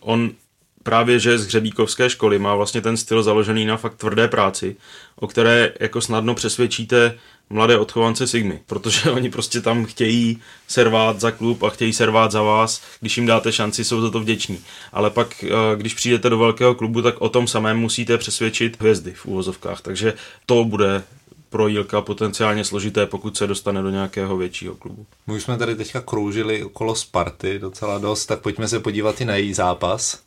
on právě, že z hřebíkovské školy má vlastně ten styl založený na fakt tvrdé práci, o které jako snadno přesvědčíte mladé odchovance Sigmy, protože oni prostě tam chtějí servát za klub a chtějí servát za vás, když jim dáte šanci, jsou za to vděční. Ale pak, když přijdete do velkého klubu, tak o tom samém musíte přesvědčit hvězdy v úvozovkách, takže to bude pro Jílka potenciálně složité, pokud se dostane do nějakého většího klubu. My už jsme tady teďka kroužili okolo Sparty docela dost, tak pojďme se podívat i na její zápas.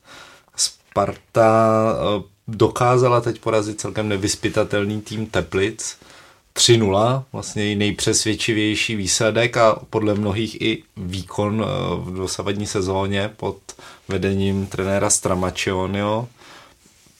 Sparta eh, dokázala teď porazit celkem nevyspytatelný tým Teplic. 3-0, vlastně její nejpřesvědčivější výsledek a podle mnohých i výkon eh, v dosavadní sezóně pod vedením trenéra Stramačionio.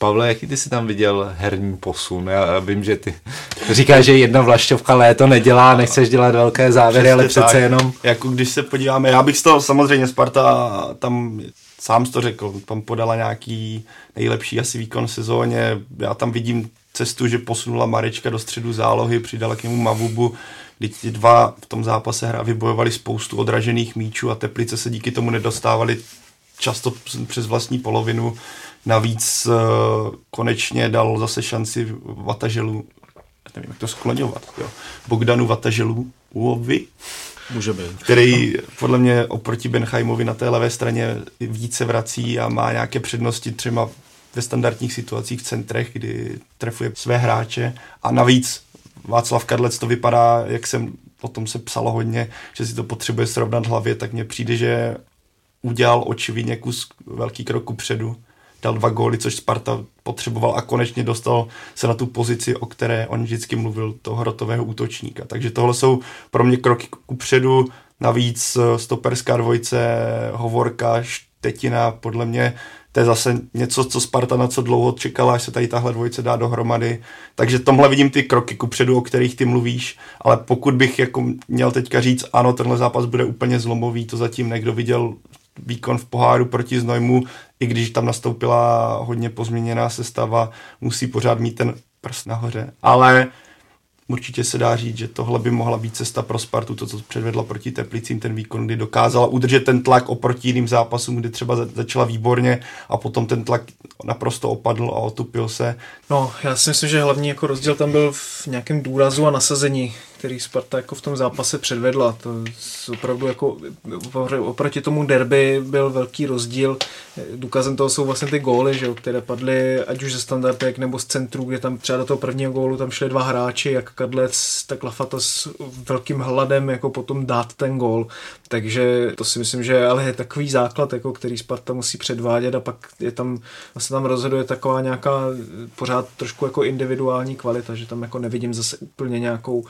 Pavle, jaký ty si tam viděl herní posun? Já vím, že ty říkáš, že jedna vlašťovka léto nedělá, nechceš dělat velké závěry, Přesně ale přece tak. jenom... Jako když se podíváme, já bych z toho samozřejmě Sparta tam sám to řekl, tam podala nějaký nejlepší asi výkon v sezóně, já tam vidím cestu, že posunula Marečka do středu zálohy, přidala k němu Mavubu, kdy ti dva v tom zápase hra vybojovali spoustu odražených míčů a Teplice se díky tomu nedostávali často přes vlastní polovinu. Navíc uh, konečně dal zase šanci Vataželu, nevím, jak to skloňovat, jo, Bogdanu Vataželu, Uovi, Může být. Který podle mě oproti Benheimovi na té levé straně více vrací a má nějaké přednosti třeba ve standardních situacích v centrech, kdy trefuje své hráče. A navíc Václav Kadlec to vypadá, jak jsem o tom se psalo hodně, že si to potřebuje srovnat hlavě, tak mně přijde, že udělal očividně kus velký krok předu dal dva góly, což Sparta potřeboval a konečně dostal se na tu pozici, o které on vždycky mluvil, toho hrotového útočníka. Takže tohle jsou pro mě kroky ku předu, navíc eh, stoperská dvojce, Hovorka, Štetina, podle mě to je zase něco, co Sparta na co dlouho čekala, až se tady tahle dvojice dá dohromady. Takže tomhle vidím ty kroky ku předu, o kterých ty mluvíš, ale pokud bych jako měl teďka říct, ano, tenhle zápas bude úplně zlomový, to zatím někdo viděl výkon v poháru proti Znojmu, i když tam nastoupila hodně pozměněná sestava, musí pořád mít ten prst nahoře. Ale určitě se dá říct, že tohle by mohla být cesta pro Spartu, to, co předvedla proti Teplicím, ten výkon, kdy dokázala udržet ten tlak oproti jiným zápasům, kdy třeba začala výborně a potom ten tlak naprosto opadl a otupil se. No, já si myslím, že hlavní jako rozdíl tam byl v nějakém důrazu a nasazení, který Sparta jako v tom zápase předvedla. To opravdu jako oproti tomu derby byl velký rozdíl. Důkazem toho jsou vlastně ty góly, že, které padly ať už ze standardek nebo z centru, kde tam třeba do toho prvního gólu tam šli dva hráči, jak Kadlec, tak Lafata s velkým hladem jako potom dát ten gól. Takže to si myslím, že ale je takový základ, jako který Sparta musí předvádět a pak je tam, vlastně tam rozhoduje taková nějaká pořád trošku jako individuální kvalita, že tam jako nevidím zase úplně nějakou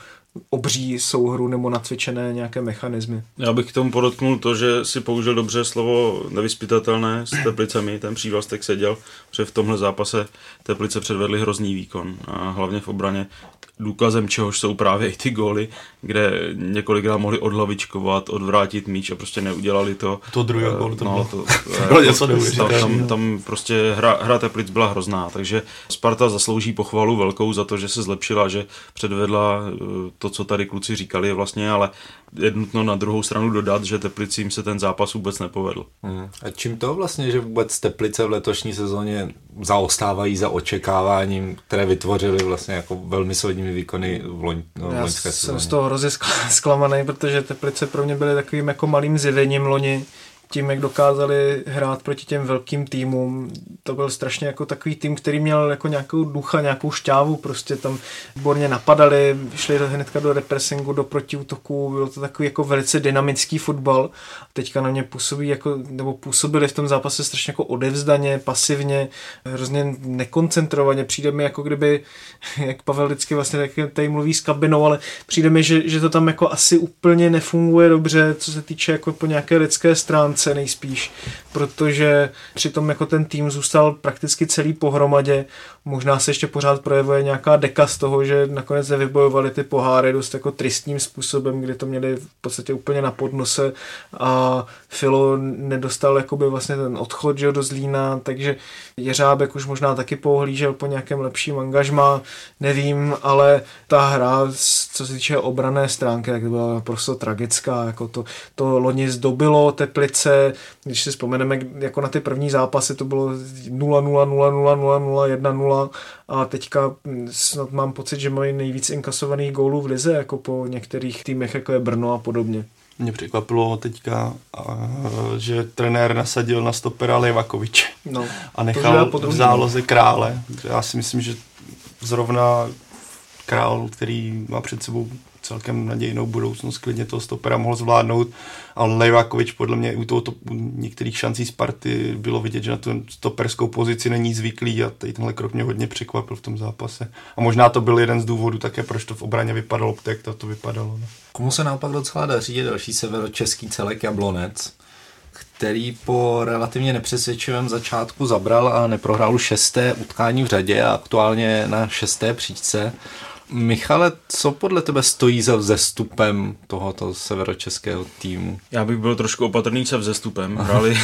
obří souhru nebo nacvičené nějaké mechanismy. Já bych k tomu podotknul to, že si použil dobře slovo nevyspytatelné s Teplicemi, ten přívlastek seděl, protože v tomhle zápase Teplice předvedli hrozný výkon a hlavně v obraně důkazem čehož jsou právě i ty góly, kde několikrát mohli odhlavičkovat, odvrátit míč a prostě neudělali to. To druhé uh, gólu to no, bylo, to, bylo něco tam, tam, tam prostě hra, hra Teplic byla hrozná, takže Sparta zaslouží pochvalu velkou za to, že se zlepšila, že předvedla uh, to, co tady kluci říkali vlastně, ale je nutno na druhou stranu dodat, že Teplicím se ten zápas vůbec nepovedl. Hmm. A čím to vlastně, že vůbec Teplice v letošní sezóně zaostávají za očekáváním, které vytvořili vlastně jako velmi solidními výkony v, loň, no, v loňské sezóně? jsem z toho hrozně zklamaný, protože Teplice pro mě byly takovým jako malým zivením loni tím, jak dokázali hrát proti těm velkým týmům. To byl strašně jako takový tým, který měl jako nějakou ducha, nějakou šťávu, prostě tam výborně napadali, šli hnedka do repressingu, do protiútoku, byl to takový jako velice dynamický fotbal. Teďka na mě působí jako, nebo působili v tom zápase strašně jako odevzdaně, pasivně, hrozně nekoncentrovaně. Přijde mi jako kdyby, jak Pavel vždycky vlastně tady mluví s kabinou, ale přijde mi, že, že to tam jako asi úplně nefunguje dobře, co se týče jako po nějaké lidské stránce konce nejspíš, protože přitom jako ten tým zůstal prakticky celý pohromadě. Možná se ještě pořád projevuje nějaká deka z toho, že nakonec nevybojovali ty poháry dost jako tristním způsobem, kdy to měli v podstatě úplně na podnose a Filo nedostal jakoby vlastně ten odchod že, do Zlína, takže Jeřábek už možná taky pohlížel po nějakém lepším angažmá, nevím, ale ta hra, co se týče obrané stránky, tak byla prostě tragická, jako to, to loni zdobilo Teplice, když si vzpomeneme jako na ty první zápasy, to bylo 0 0 0 0 0 0 1 0 a teďka snad mám pocit, že mají nejvíc inkasovaných gólů v lize, jako po některých týmech, jako je Brno a podobně. Mě překvapilo teďka, že trenér nasadil na stopera Levakoviče no, a nechal v záloze krále. Já si myslím, že zrovna král, který má před sebou celkem nadějnou budoucnost, klidně toho stopera mohl zvládnout, ale Levakovič podle mě u, tohoto, u některých šancí Sparty bylo vidět, že na tu stoperskou pozici není zvyklý a tady tenhle krok mě hodně překvapil v tom zápase. A možná to byl jeden z důvodů také, proč to v obraně vypadalo tak to, to vypadalo. No. Komu se naopak docela daří je další severočeský celek Jablonec, který po relativně nepřesvědčivém začátku zabral a neprohrál šesté utkání v řadě a aktuálně na šesté příčce. Michale, co podle tebe stojí za vzestupem tohoto severočeského týmu? Já bych byl trošku opatrný se vzestupem. Hráli,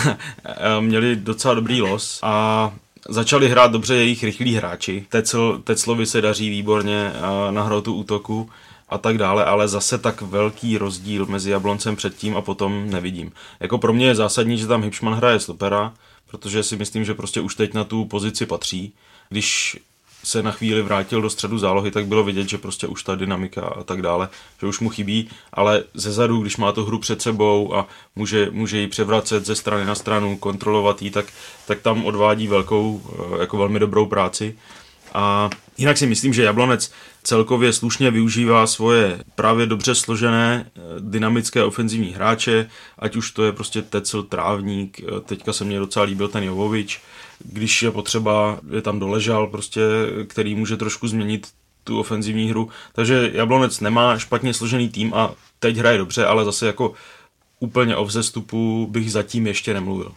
měli docela dobrý los a začali hrát dobře jejich rychlí hráči. Tecl, Teclovi se daří výborně na hrotu útoku a tak dále, ale zase tak velký rozdíl mezi Jabloncem předtím a potom nevidím. Jako pro mě je zásadní, že tam Hipšman hraje stopera, protože si myslím, že prostě už teď na tu pozici patří. Když se na chvíli vrátil do středu zálohy, tak bylo vidět, že prostě už ta dynamika a tak dále, že už mu chybí, ale ze zadu, když má tu hru před sebou a může, může ji převracet ze strany na stranu, kontrolovat ji, tak, tak tam odvádí velkou, eh, jako velmi dobrou práci. A jinak si myslím, že Jablonec celkově slušně využívá svoje právě dobře složené eh, dynamické ofenzivní hráče, ať už to je prostě Tecel, Trávník, eh, teďka se mně docela líbil ten Jovovič, když je potřeba, je tam doležal prostě, který může trošku změnit tu ofenzivní hru. Takže Jablonec nemá špatně složený tým a teď hraje dobře, ale zase jako úplně o vzestupu bych zatím ještě nemluvil.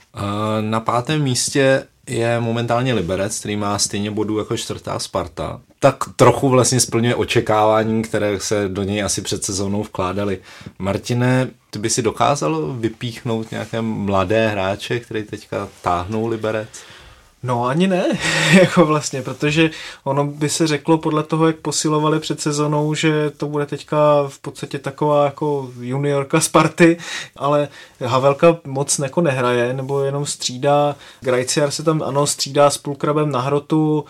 Na pátém místě je momentálně Liberec, který má stejně bodů jako čtvrtá Sparta. Tak trochu vlastně splňuje očekávání, které se do něj asi před sezónou vkládali. Martine, ty by si dokázal vypíchnout nějaké mladé hráče, který teďka táhnou Liberec? No ani ne, jako vlastně, protože ono by se řeklo podle toho, jak posilovali před sezonou, že to bude teďka v podstatě taková jako juniorka Sparty, ale Havelka moc jako nehraje, nebo jenom střídá. Grajciar se tam ano střídá s Pulkrabem na hrotu,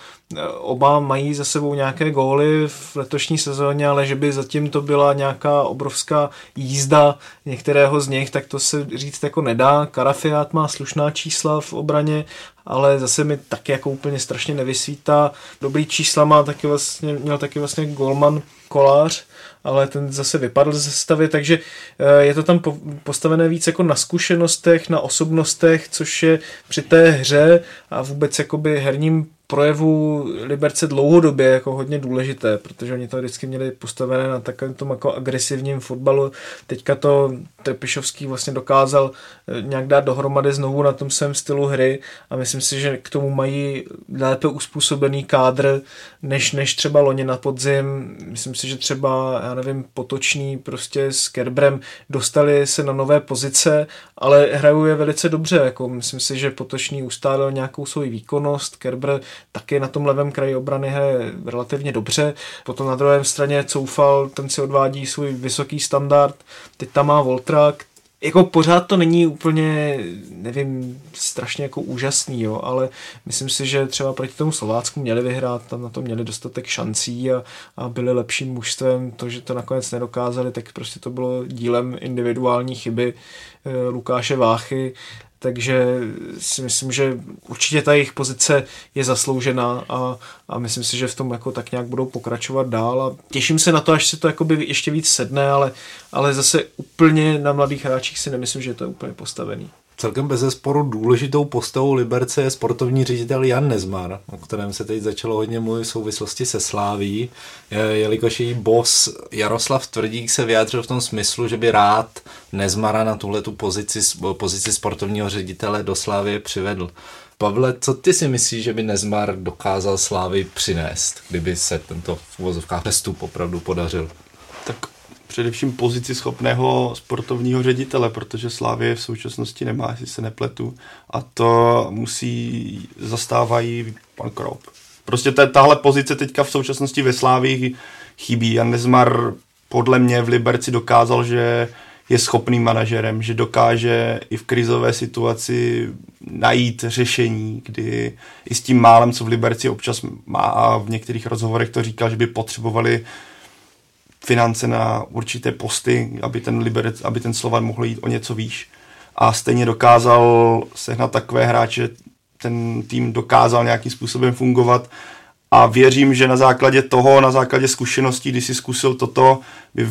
oba mají za sebou nějaké góly v letošní sezóně, ale že by zatím to byla nějaká obrovská jízda některého z nich, tak to se říct jako nedá. Karafiát má slušná čísla v obraně, ale zase mi taky jako úplně strašně nevysvítá. Dobrý čísla má taky vlastně, měl taky vlastně Golman Kolář, ale ten zase vypadl ze stavy, takže eh, je to tam postavené víc jako na zkušenostech, na osobnostech, což je při té hře a vůbec jakoby herním projevu Liberce dlouhodobě jako hodně důležité, protože oni to vždycky měli postavené na takovém tom jako agresivním fotbalu. Teďka to Trepišovský vlastně dokázal eh, nějak dát dohromady znovu na tom svém stylu hry a myslím si, že k tomu mají lépe uspůsobený kádr, než, než třeba loni na podzim. Myslím si, že třeba, já nevím, Potočný prostě s Kerbrem dostali se na nové pozice, ale hrajou je velice dobře. Jako myslím si, že Potočný ustálil nějakou svou výkonnost, Kerber taky na tom levém kraji obrany hraje relativně dobře. Potom na druhé straně Coufal, ten si odvádí svůj vysoký standard. Teď tam má Voltra, jako pořád to není úplně, nevím, strašně jako úžasný, jo, ale myslím si, že třeba proti tomu Slovácku měli vyhrát, tam na to měli dostatek šancí a, a byli lepším mužstvem. To, že to nakonec nedokázali, tak prostě to bylo dílem individuální chyby e, Lukáše Váchy takže si myslím, že určitě ta jejich pozice je zasloužená a, a myslím si, že v tom jako tak nějak budou pokračovat dál a těším se na to, až se to jakoby ještě víc sedne, ale, ale zase úplně na mladých hráčích si nemyslím, že je to úplně postavený. Celkem bez zesporu důležitou postavou Liberce je sportovní ředitel Jan Nezmar, o kterém se teď začalo hodně mluvit v souvislosti se Sláví, jelikož její boss Jaroslav Tvrdík se vyjádřil v tom smyslu, že by rád Nezmara na tuhle tu pozici, pozici sportovního ředitele do Slávy přivedl. Pavle, co ty si myslíš, že by Nezmar dokázal Slávy přinést, kdyby se tento v uvozovkách přestup opravdu podařil? Tak především pozici schopného sportovního ředitele, protože Slávě v současnosti nemá, jestli se nepletu, a to musí zastávají pan Krop. Prostě tahle pozice teďka v současnosti ve Slávii chybí. Jan Nezmar podle mě v Liberci dokázal, že je schopným manažerem, že dokáže i v krizové situaci najít řešení, kdy i s tím málem, co v Liberci občas má a v některých rozhovorech to říkal, že by potřebovali finance na určité posty, aby ten, Liberec, aby ten Slovan mohl jít o něco výš. A stejně dokázal sehnat takové hráče, ten tým dokázal nějakým způsobem fungovat a věřím, že na základě toho, na základě zkušeností, kdy si zkusil toto, by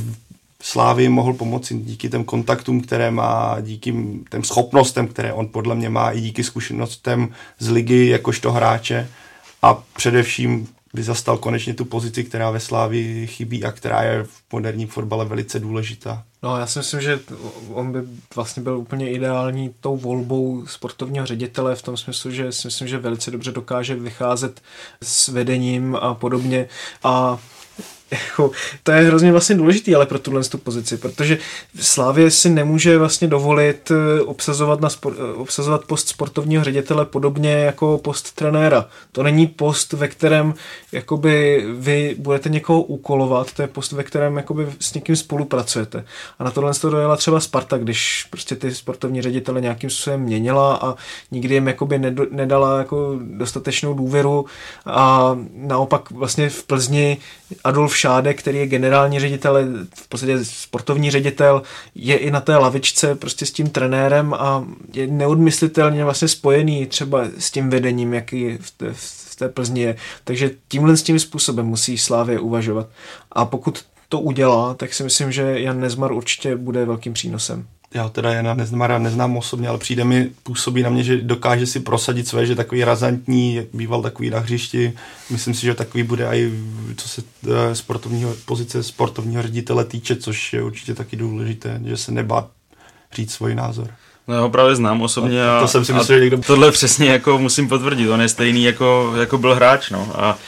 Slávy mohl pomoci díky těm kontaktům, které má, díky těm schopnostem, které on podle mě má, i díky zkušenostem z ligy jakožto hráče a především by zastal konečně tu pozici, která ve Slávi chybí a která je v moderním fotbale velice důležitá. No já si myslím, že on by vlastně byl úplně ideální tou volbou sportovního ředitele v tom smyslu, že si myslím, že velice dobře dokáže vycházet s vedením a podobně a jako, to je hrozně vlastně důležitý, ale pro tuhle tu pozici, protože Slávě si nemůže vlastně dovolit eh, obsazovat, na spor, eh, obsazovat post sportovního ředitele podobně jako post trenéra. To není post, ve kterém jakoby vy budete někoho úkolovat, to je post, ve kterém jakoby s někým spolupracujete. A na tohle to dojela třeba Sparta, když prostě ty sportovní ředitele nějakým způsobem měnila a nikdy jim jakoby nedala jako dostatečnou důvěru a naopak vlastně v Plzni Adolf Šádek, který je generální ředitel, v podstatě sportovní ředitel, je i na té lavičce prostě s tím trenérem a je neodmyslitelně vlastně spojený třeba s tím vedením, jaký v té, v té Plzni je. Takže tímhle s tím způsobem musí Slávě uvažovat. A pokud to udělá, tak si myslím, že Jan Nezmar určitě bude velkým přínosem já teda Jana Nezmara neznám osobně, ale přijde mi, působí na mě, že dokáže si prosadit své, že takový razantní, býval takový na hřišti. Myslím si, že takový bude i co se eh, sportovního pozice sportovního ředitele týče, což je určitě taky důležité, že se nebá říct svůj názor. No já ho právě znám osobně a, to jsem si myslel, že někdo... tohle přesně jako musím potvrdit, on je stejný jako, jako byl hráč, no a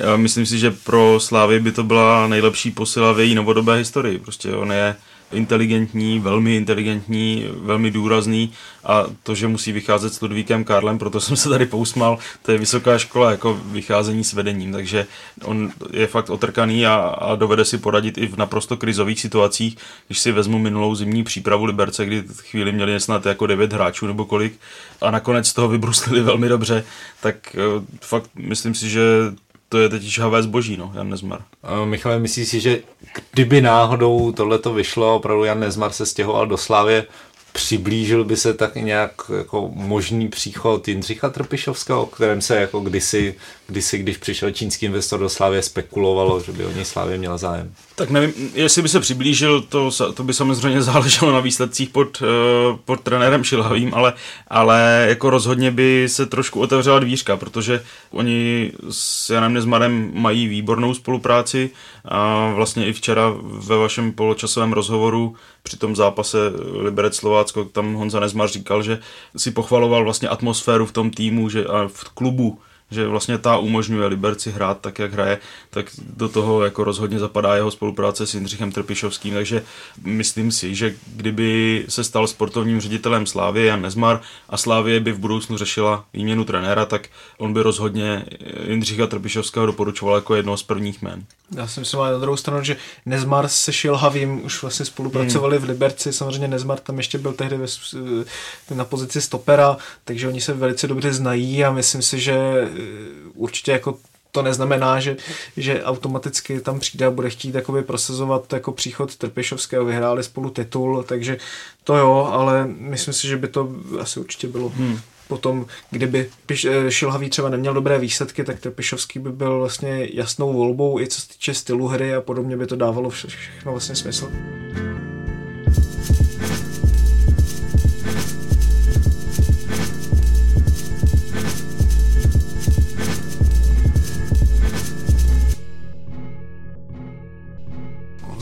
já myslím si, že pro Slávy by to byla nejlepší posila v její novodobé historii, prostě on je inteligentní, velmi inteligentní, velmi důrazný a to, že musí vycházet s Ludvíkem Karlem, proto jsem se tady pousmal, to je vysoká škola jako vycházení s vedením, takže on je fakt otrkaný a, a dovede si poradit i v naprosto krizových situacích, když si vezmu minulou zimní přípravu Liberce, kdy chvíli měli snad jako devět hráčů nebo kolik a nakonec toho vybruslili velmi dobře, tak eh, fakt myslím si, že to je teď žhavé zboží, no, Jan Nezmar. Michale, myslíš si, že kdyby náhodou tohleto vyšlo, opravdu Jan Nezmar se stěhoval do Slávě, přiblížil by se tak nějak jako možný příchod Jindřicha Trpišovského, o kterém se jako kdysi, kdysi, když přišel čínský investor do Slávě, spekulovalo, že by o něj Slávě měla zájem. Tak nevím, jestli by se přiblížil, to, to by samozřejmě záleželo na výsledcích pod, uh, pod trenérem Šilhavým, ale, ale jako rozhodně by se trošku otevřela dvířka, protože oni s Janem Nezmarem mají výbornou spolupráci a vlastně i včera ve vašem poločasovém rozhovoru při tom zápase Liberec Slovácko, tam Honza Nezmar říkal, že si pochvaloval vlastně atmosféru v tom týmu že a v klubu, že vlastně ta umožňuje Liberci hrát tak, jak hraje, tak do toho jako rozhodně zapadá jeho spolupráce s Jindřichem Trpišovským, takže myslím si, že kdyby se stal sportovním ředitelem Slávy Jan Nezmar a Slávě by v budoucnu řešila výměnu trenéra, tak on by rozhodně Jindřicha Trpišovského doporučoval jako jednoho z prvních jmén. Já si myslím, ale na druhou stranu, že Nezmar se Šilhavým už vlastně spolupracovali hmm. v Liberci, samozřejmě Nezmar tam ještě byl tehdy ve, na pozici stopera, takže oni se velice dobře znají a myslím si, že určitě jako to neznamená, že, že automaticky tam přijde a bude chtít jakoby prosazovat jako příchod Trpišovského, vyhráli spolu titul, takže to jo, ale myslím si, že by to asi určitě bylo hmm potom, kdyby eh, Šilhavý třeba neměl dobré výsledky, tak Trpišovský by byl vlastně jasnou volbou i co se týče stylu hry a podobně by to dávalo všechno vlastně smysl.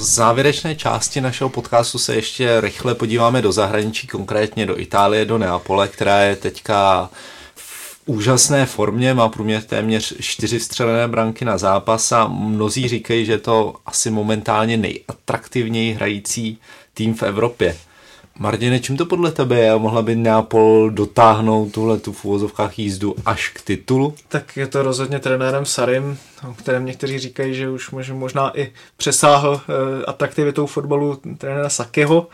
Závěrečné části našeho podcastu se ještě rychle podíváme do zahraničí, konkrétně do Itálie, do Neapole, která je teďka v úžasné formě, má průměr téměř čtyři vstřelené branky na zápas a mnozí říkají, že je to asi momentálně nejatraktivněji hrající tým v Evropě. Martine, čím to podle tebe je? Mohla by Neapol dotáhnout tuhle tu v uvozovkách jízdu až k titulu? Tak je to rozhodně trenérem Sarim, o kterém někteří říkají, že už možná i přesáhl uh, atraktivitou fotbalu trenéra Sakeho,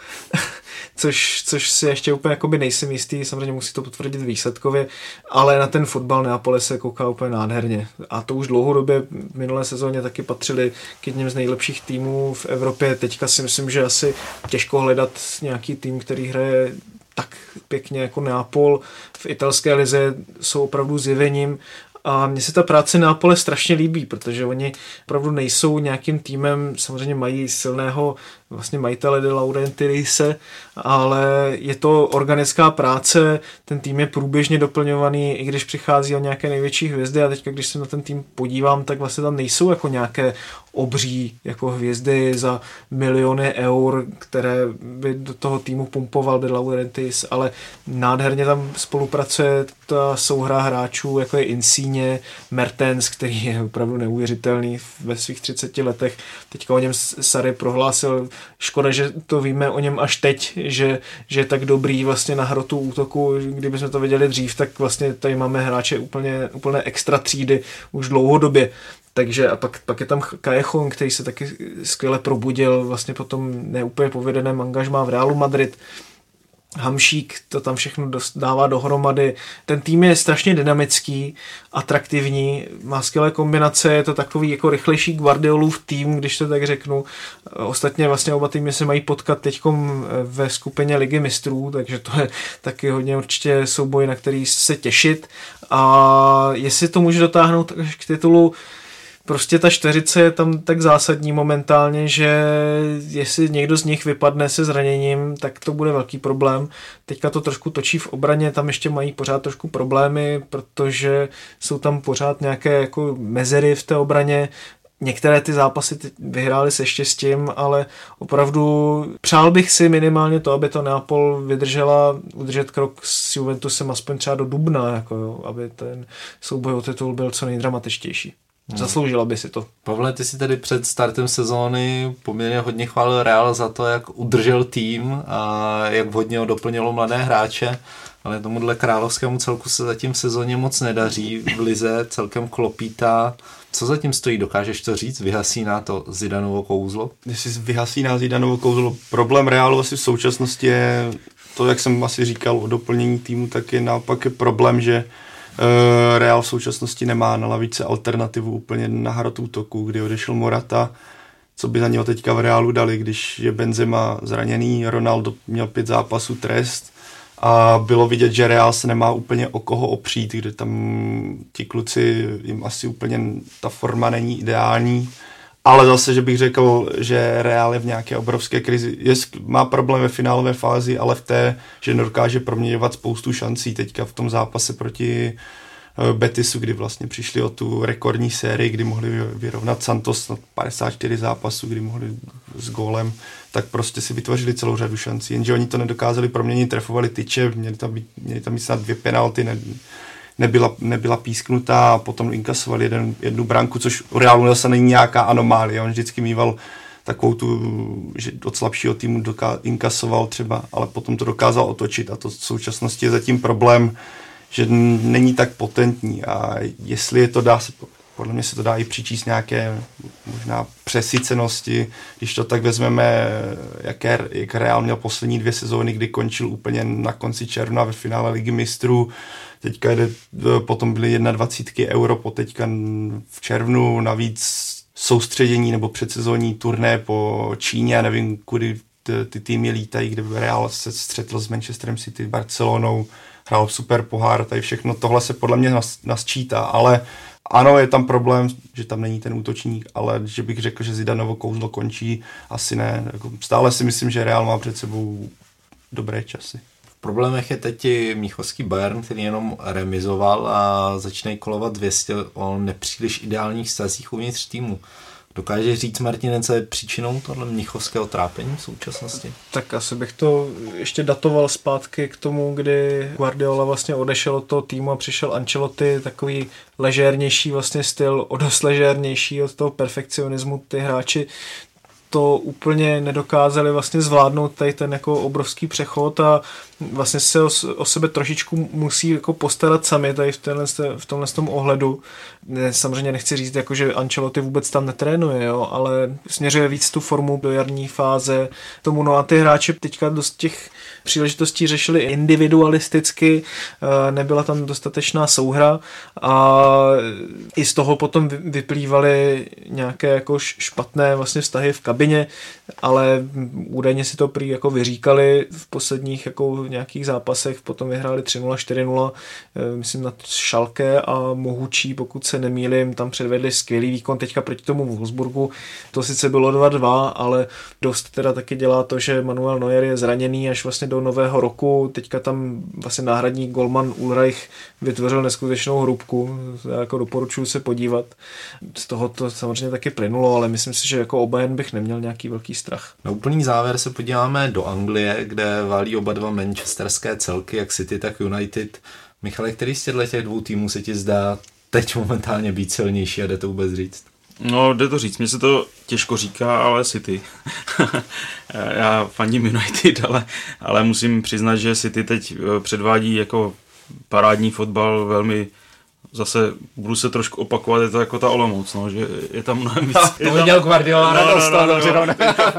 což, což si ještě úplně jakoby nejsem jistý, samozřejmě musí to potvrdit výsledkově, ale na ten fotbal Neapole se kouká úplně nádherně. A to už dlouhodobě v minulé sezóně taky patřili k jedním z nejlepších týmů v Evropě. Teďka si myslím, že asi těžko hledat nějaký tým, který hraje tak pěkně jako Neapol v italské lize jsou opravdu zjevením. A mně se ta práce Neapole strašně líbí, protože oni opravdu nejsou nějakým týmem, samozřejmě mají silného vlastně majitele de Laurentirise, ale je to organická práce, ten tým je průběžně doplňovaný, i když přichází o nějaké největší hvězdy a teď, když se na ten tým podívám, tak vlastně tam nejsou jako nějaké obří jako hvězdy za miliony eur, které by do toho týmu pumpoval de Laurentiis, ale nádherně tam spolupracuje ta souhra hráčů, jako je Insigne, Mertens, který je opravdu neuvěřitelný ve svých 30 letech. Teďka o něm Sary prohlásil, škoda, že to víme o něm až teď, že, že je tak dobrý vlastně na hrotu útoku, kdybychom to viděli dřív, tak vlastně tady máme hráče úplně, úplně extra třídy už dlouhodobě. Takže a pak, pak je tam Kajechon, který se taky skvěle probudil vlastně po tom neúplně povedeném angažmá v Realu Madrid. Hamšík to tam všechno dává dohromady. Ten tým je strašně dynamický, atraktivní, má skvělé kombinace, je to takový jako rychlejší Guardiolův tým, když to tak řeknu. Ostatně vlastně oba týmy se mají potkat teď ve skupině Ligy mistrů, takže to je taky hodně určitě souboj, na který se těšit. A jestli to může dotáhnout až k titulu, prostě ta čtyřice je tam tak zásadní momentálně, že jestli někdo z nich vypadne se zraněním, tak to bude velký problém. Teďka to trošku točí v obraně, tam ještě mají pořád trošku problémy, protože jsou tam pořád nějaké jako mezery v té obraně, Některé ty zápasy vyhrály se štěstím, ale opravdu přál bych si minimálně to, aby to Neapol vydržela udržet krok s Juventusem aspoň třeba do Dubna, jako jo, aby ten souboj o titul byl co nejdramatičtější. Zasloužila by si to. Pavle, ty si tady před startem sezóny poměrně hodně chválil Real za to, jak udržel tým a jak hodně ho doplnilo mladé hráče, ale tomuhle královskému celku se zatím v sezóně moc nedaří. V lize celkem klopítá. Co zatím stojí, dokážeš to říct? Vyhasí na to Zidanovo kouzlo? Jestli vyhasí na Zidanovo kouzlo, problém Realu asi v současnosti je to, jak jsem asi říkal o doplnění týmu, tak je naopak je problém, že Real v současnosti nemá na lavice alternativu úplně na hrot útoku, kdy odešel Morata, co by za něho teďka v Realu dali, když je Benzema zraněný, Ronaldo měl pět zápasů trest a bylo vidět, že Real se nemá úplně o koho opřít, kde tam ti kluci, jim asi úplně ta forma není ideální, ale zase, že bych řekl, že Real je v nějaké obrovské krizi. Je, má problém ve finálové fázi, ale v té, že nedokáže proměňovat spoustu šancí. Teďka v tom zápase proti eh, Betisu, kdy vlastně přišli o tu rekordní sérii, kdy mohli vyrovnat Santos na 54 zápasů, kdy mohli s gólem, tak prostě si vytvořili celou řadu šancí. Jenže oni to nedokázali proměnit, trefovali tyče, měli tam, být, měli tam být snad dvě penalty, ne, nebyla, nebyla písknutá a potom inkasoval jeden, jednu branku, což u Realu zase není nějaká anomálie. On vždycky mýval takovou tu, že od slabšího týmu doká, inkasoval třeba, ale potom to dokázal otočit a to v současnosti je zatím problém, že není tak potentní a jestli je to dá se, podle mě se to dá i přičíst nějaké možná přesycenosti, když to tak vezmeme, jaké, jak Real měl poslední dvě sezóny, kdy končil úplně na konci června ve finále ligy mistrů, Teďka jde, e, potom byly 21 euro, po teďka v červnu navíc soustředění nebo předsezónní turné po Číně, nevím, kudy ty týmy lítají, kde Real se střetl s Manchesterem City, Barcelonou, hrál super pohár, tady všechno, tohle se podle mě nas, nasčítá, ale ano, je tam problém, že tam není ten útočník, ale že bych řekl, že Zidanovo kouzlo končí, asi ne. Jako stále si myslím, že Real má před sebou dobré časy problémech je teď i Míchovský Bayern, který jenom remizoval a začne kolovat 200 o nepříliš ideálních stazích uvnitř týmu. Dokáže říct, Martin, co je příčinou tohle mnichovského trápení v současnosti? Tak asi bych to ještě datoval zpátky k tomu, kdy Guardiola vlastně odešel od toho týmu a přišel Ancelotti, takový ležérnější vlastně styl, o dost ležérnější od toho perfekcionismu. Ty hráči to úplně nedokázali vlastně zvládnout tady ten jako obrovský přechod a vlastně se o, o sebe trošičku musí jako postarat sami tady v, tenhle, v tomhle tom ohledu. Samozřejmě nechci říct, jako, že Ancelotti vůbec tam netrénuje, jo, ale směřuje víc tu formu do jarní fáze tomu. No a ty hráči teďka dost těch příležitostí řešili individualisticky, eh, nebyla tam dostatečná souhra a i z toho potom vyplývaly nějaké jako špatné vlastně vztahy v kabině, ale údajně si to prý jako vyříkali v posledních jako nějakých zápasech, potom vyhráli 3-0, 4-0, eh, myslím na Šalke a Mohučí, pokud se nemýlím, tam předvedli skvělý výkon teďka proti tomu Wolfsburgu, to sice bylo 2-2, ale dost teda taky dělá to, že Manuel Neuer je zraněný až vlastně do nového roku, teďka tam vlastně náhradní golman Ulreich vytvořil neskutečnou hrubku, já jako doporučuji se podívat. Z toho to samozřejmě taky plynulo, ale myslím si, že jako obajen bych neměl nějaký velký strach. Na úplný závěr se podíváme do Anglie, kde válí oba dva manchesterské celky, jak City, tak United. Michale, který z těchto těch dvou týmů se ti zdá teď momentálně být silnější a jde to vůbec říct? No, jde to říct. Mně se to těžko říká, ale City. Já fandím United, ale, ale musím přiznat, že City teď eh, předvádí jako parádní fotbal velmi zase budu se trošku opakovat, je to jako ta Olomouc, no, že je tam mnohem víc. to tam... měl Guardiola no, radost, no, no, no, no.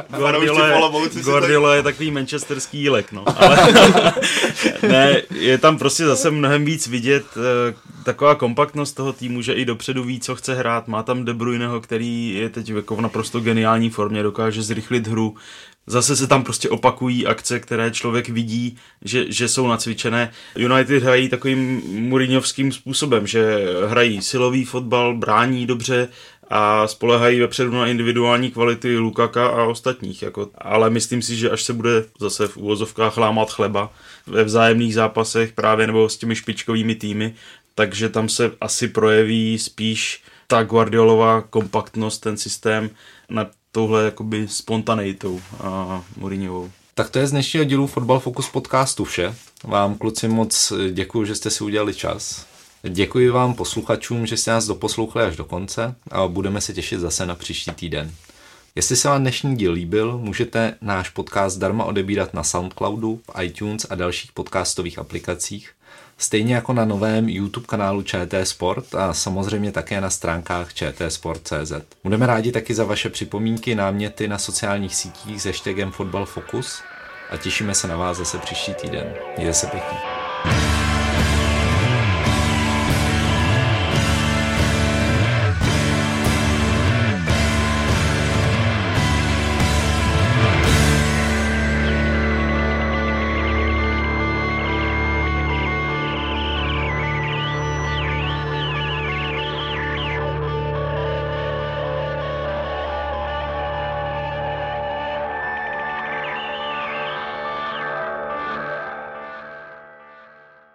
Guardiola, je, Guardiola je takový manchesterský jílek, no. Ale, ne, je tam prostě zase mnohem víc vidět uh, taková kompaktnost toho týmu, že i dopředu ví, co chce hrát. Má tam De Bruyneho, který je teď jako v naprosto geniální formě, dokáže zrychlit hru, zase se tam prostě opakují akce, které člověk vidí, že, že jsou nacvičené. United hrají takovým Mourinhovským způsobem, že hrají silový fotbal, brání dobře a spolehají vepředu na individuální kvality Lukaka a ostatních. Jako, ale myslím si, že až se bude zase v úvozovkách lámat chleba ve vzájemných zápasech právě nebo s těmi špičkovými týmy, takže tam se asi projeví spíš ta Guardiolová kompaktnost, ten systém nad touhle jakoby spontaneitou a Mourinhovou. Tak to je z dnešního dílu Fotbal Focus podcastu vše. Vám kluci moc děkuji, že jste si udělali čas. Děkuji vám posluchačům, že jste nás doposlouchali až do konce a budeme se těšit zase na příští týden. Jestli se vám dnešní díl líbil, můžete náš podcast zdarma odebírat na Soundcloudu, v iTunes a dalších podcastových aplikacích, stejně jako na novém YouTube kanálu ČT Sport a samozřejmě také na stránkách čtsport.cz. Budeme rádi taky za vaše připomínky, náměty na sociálních sítích s hashtagem Fotbal Focus a těšíme se na vás zase příští týden. Mějte se pěkně.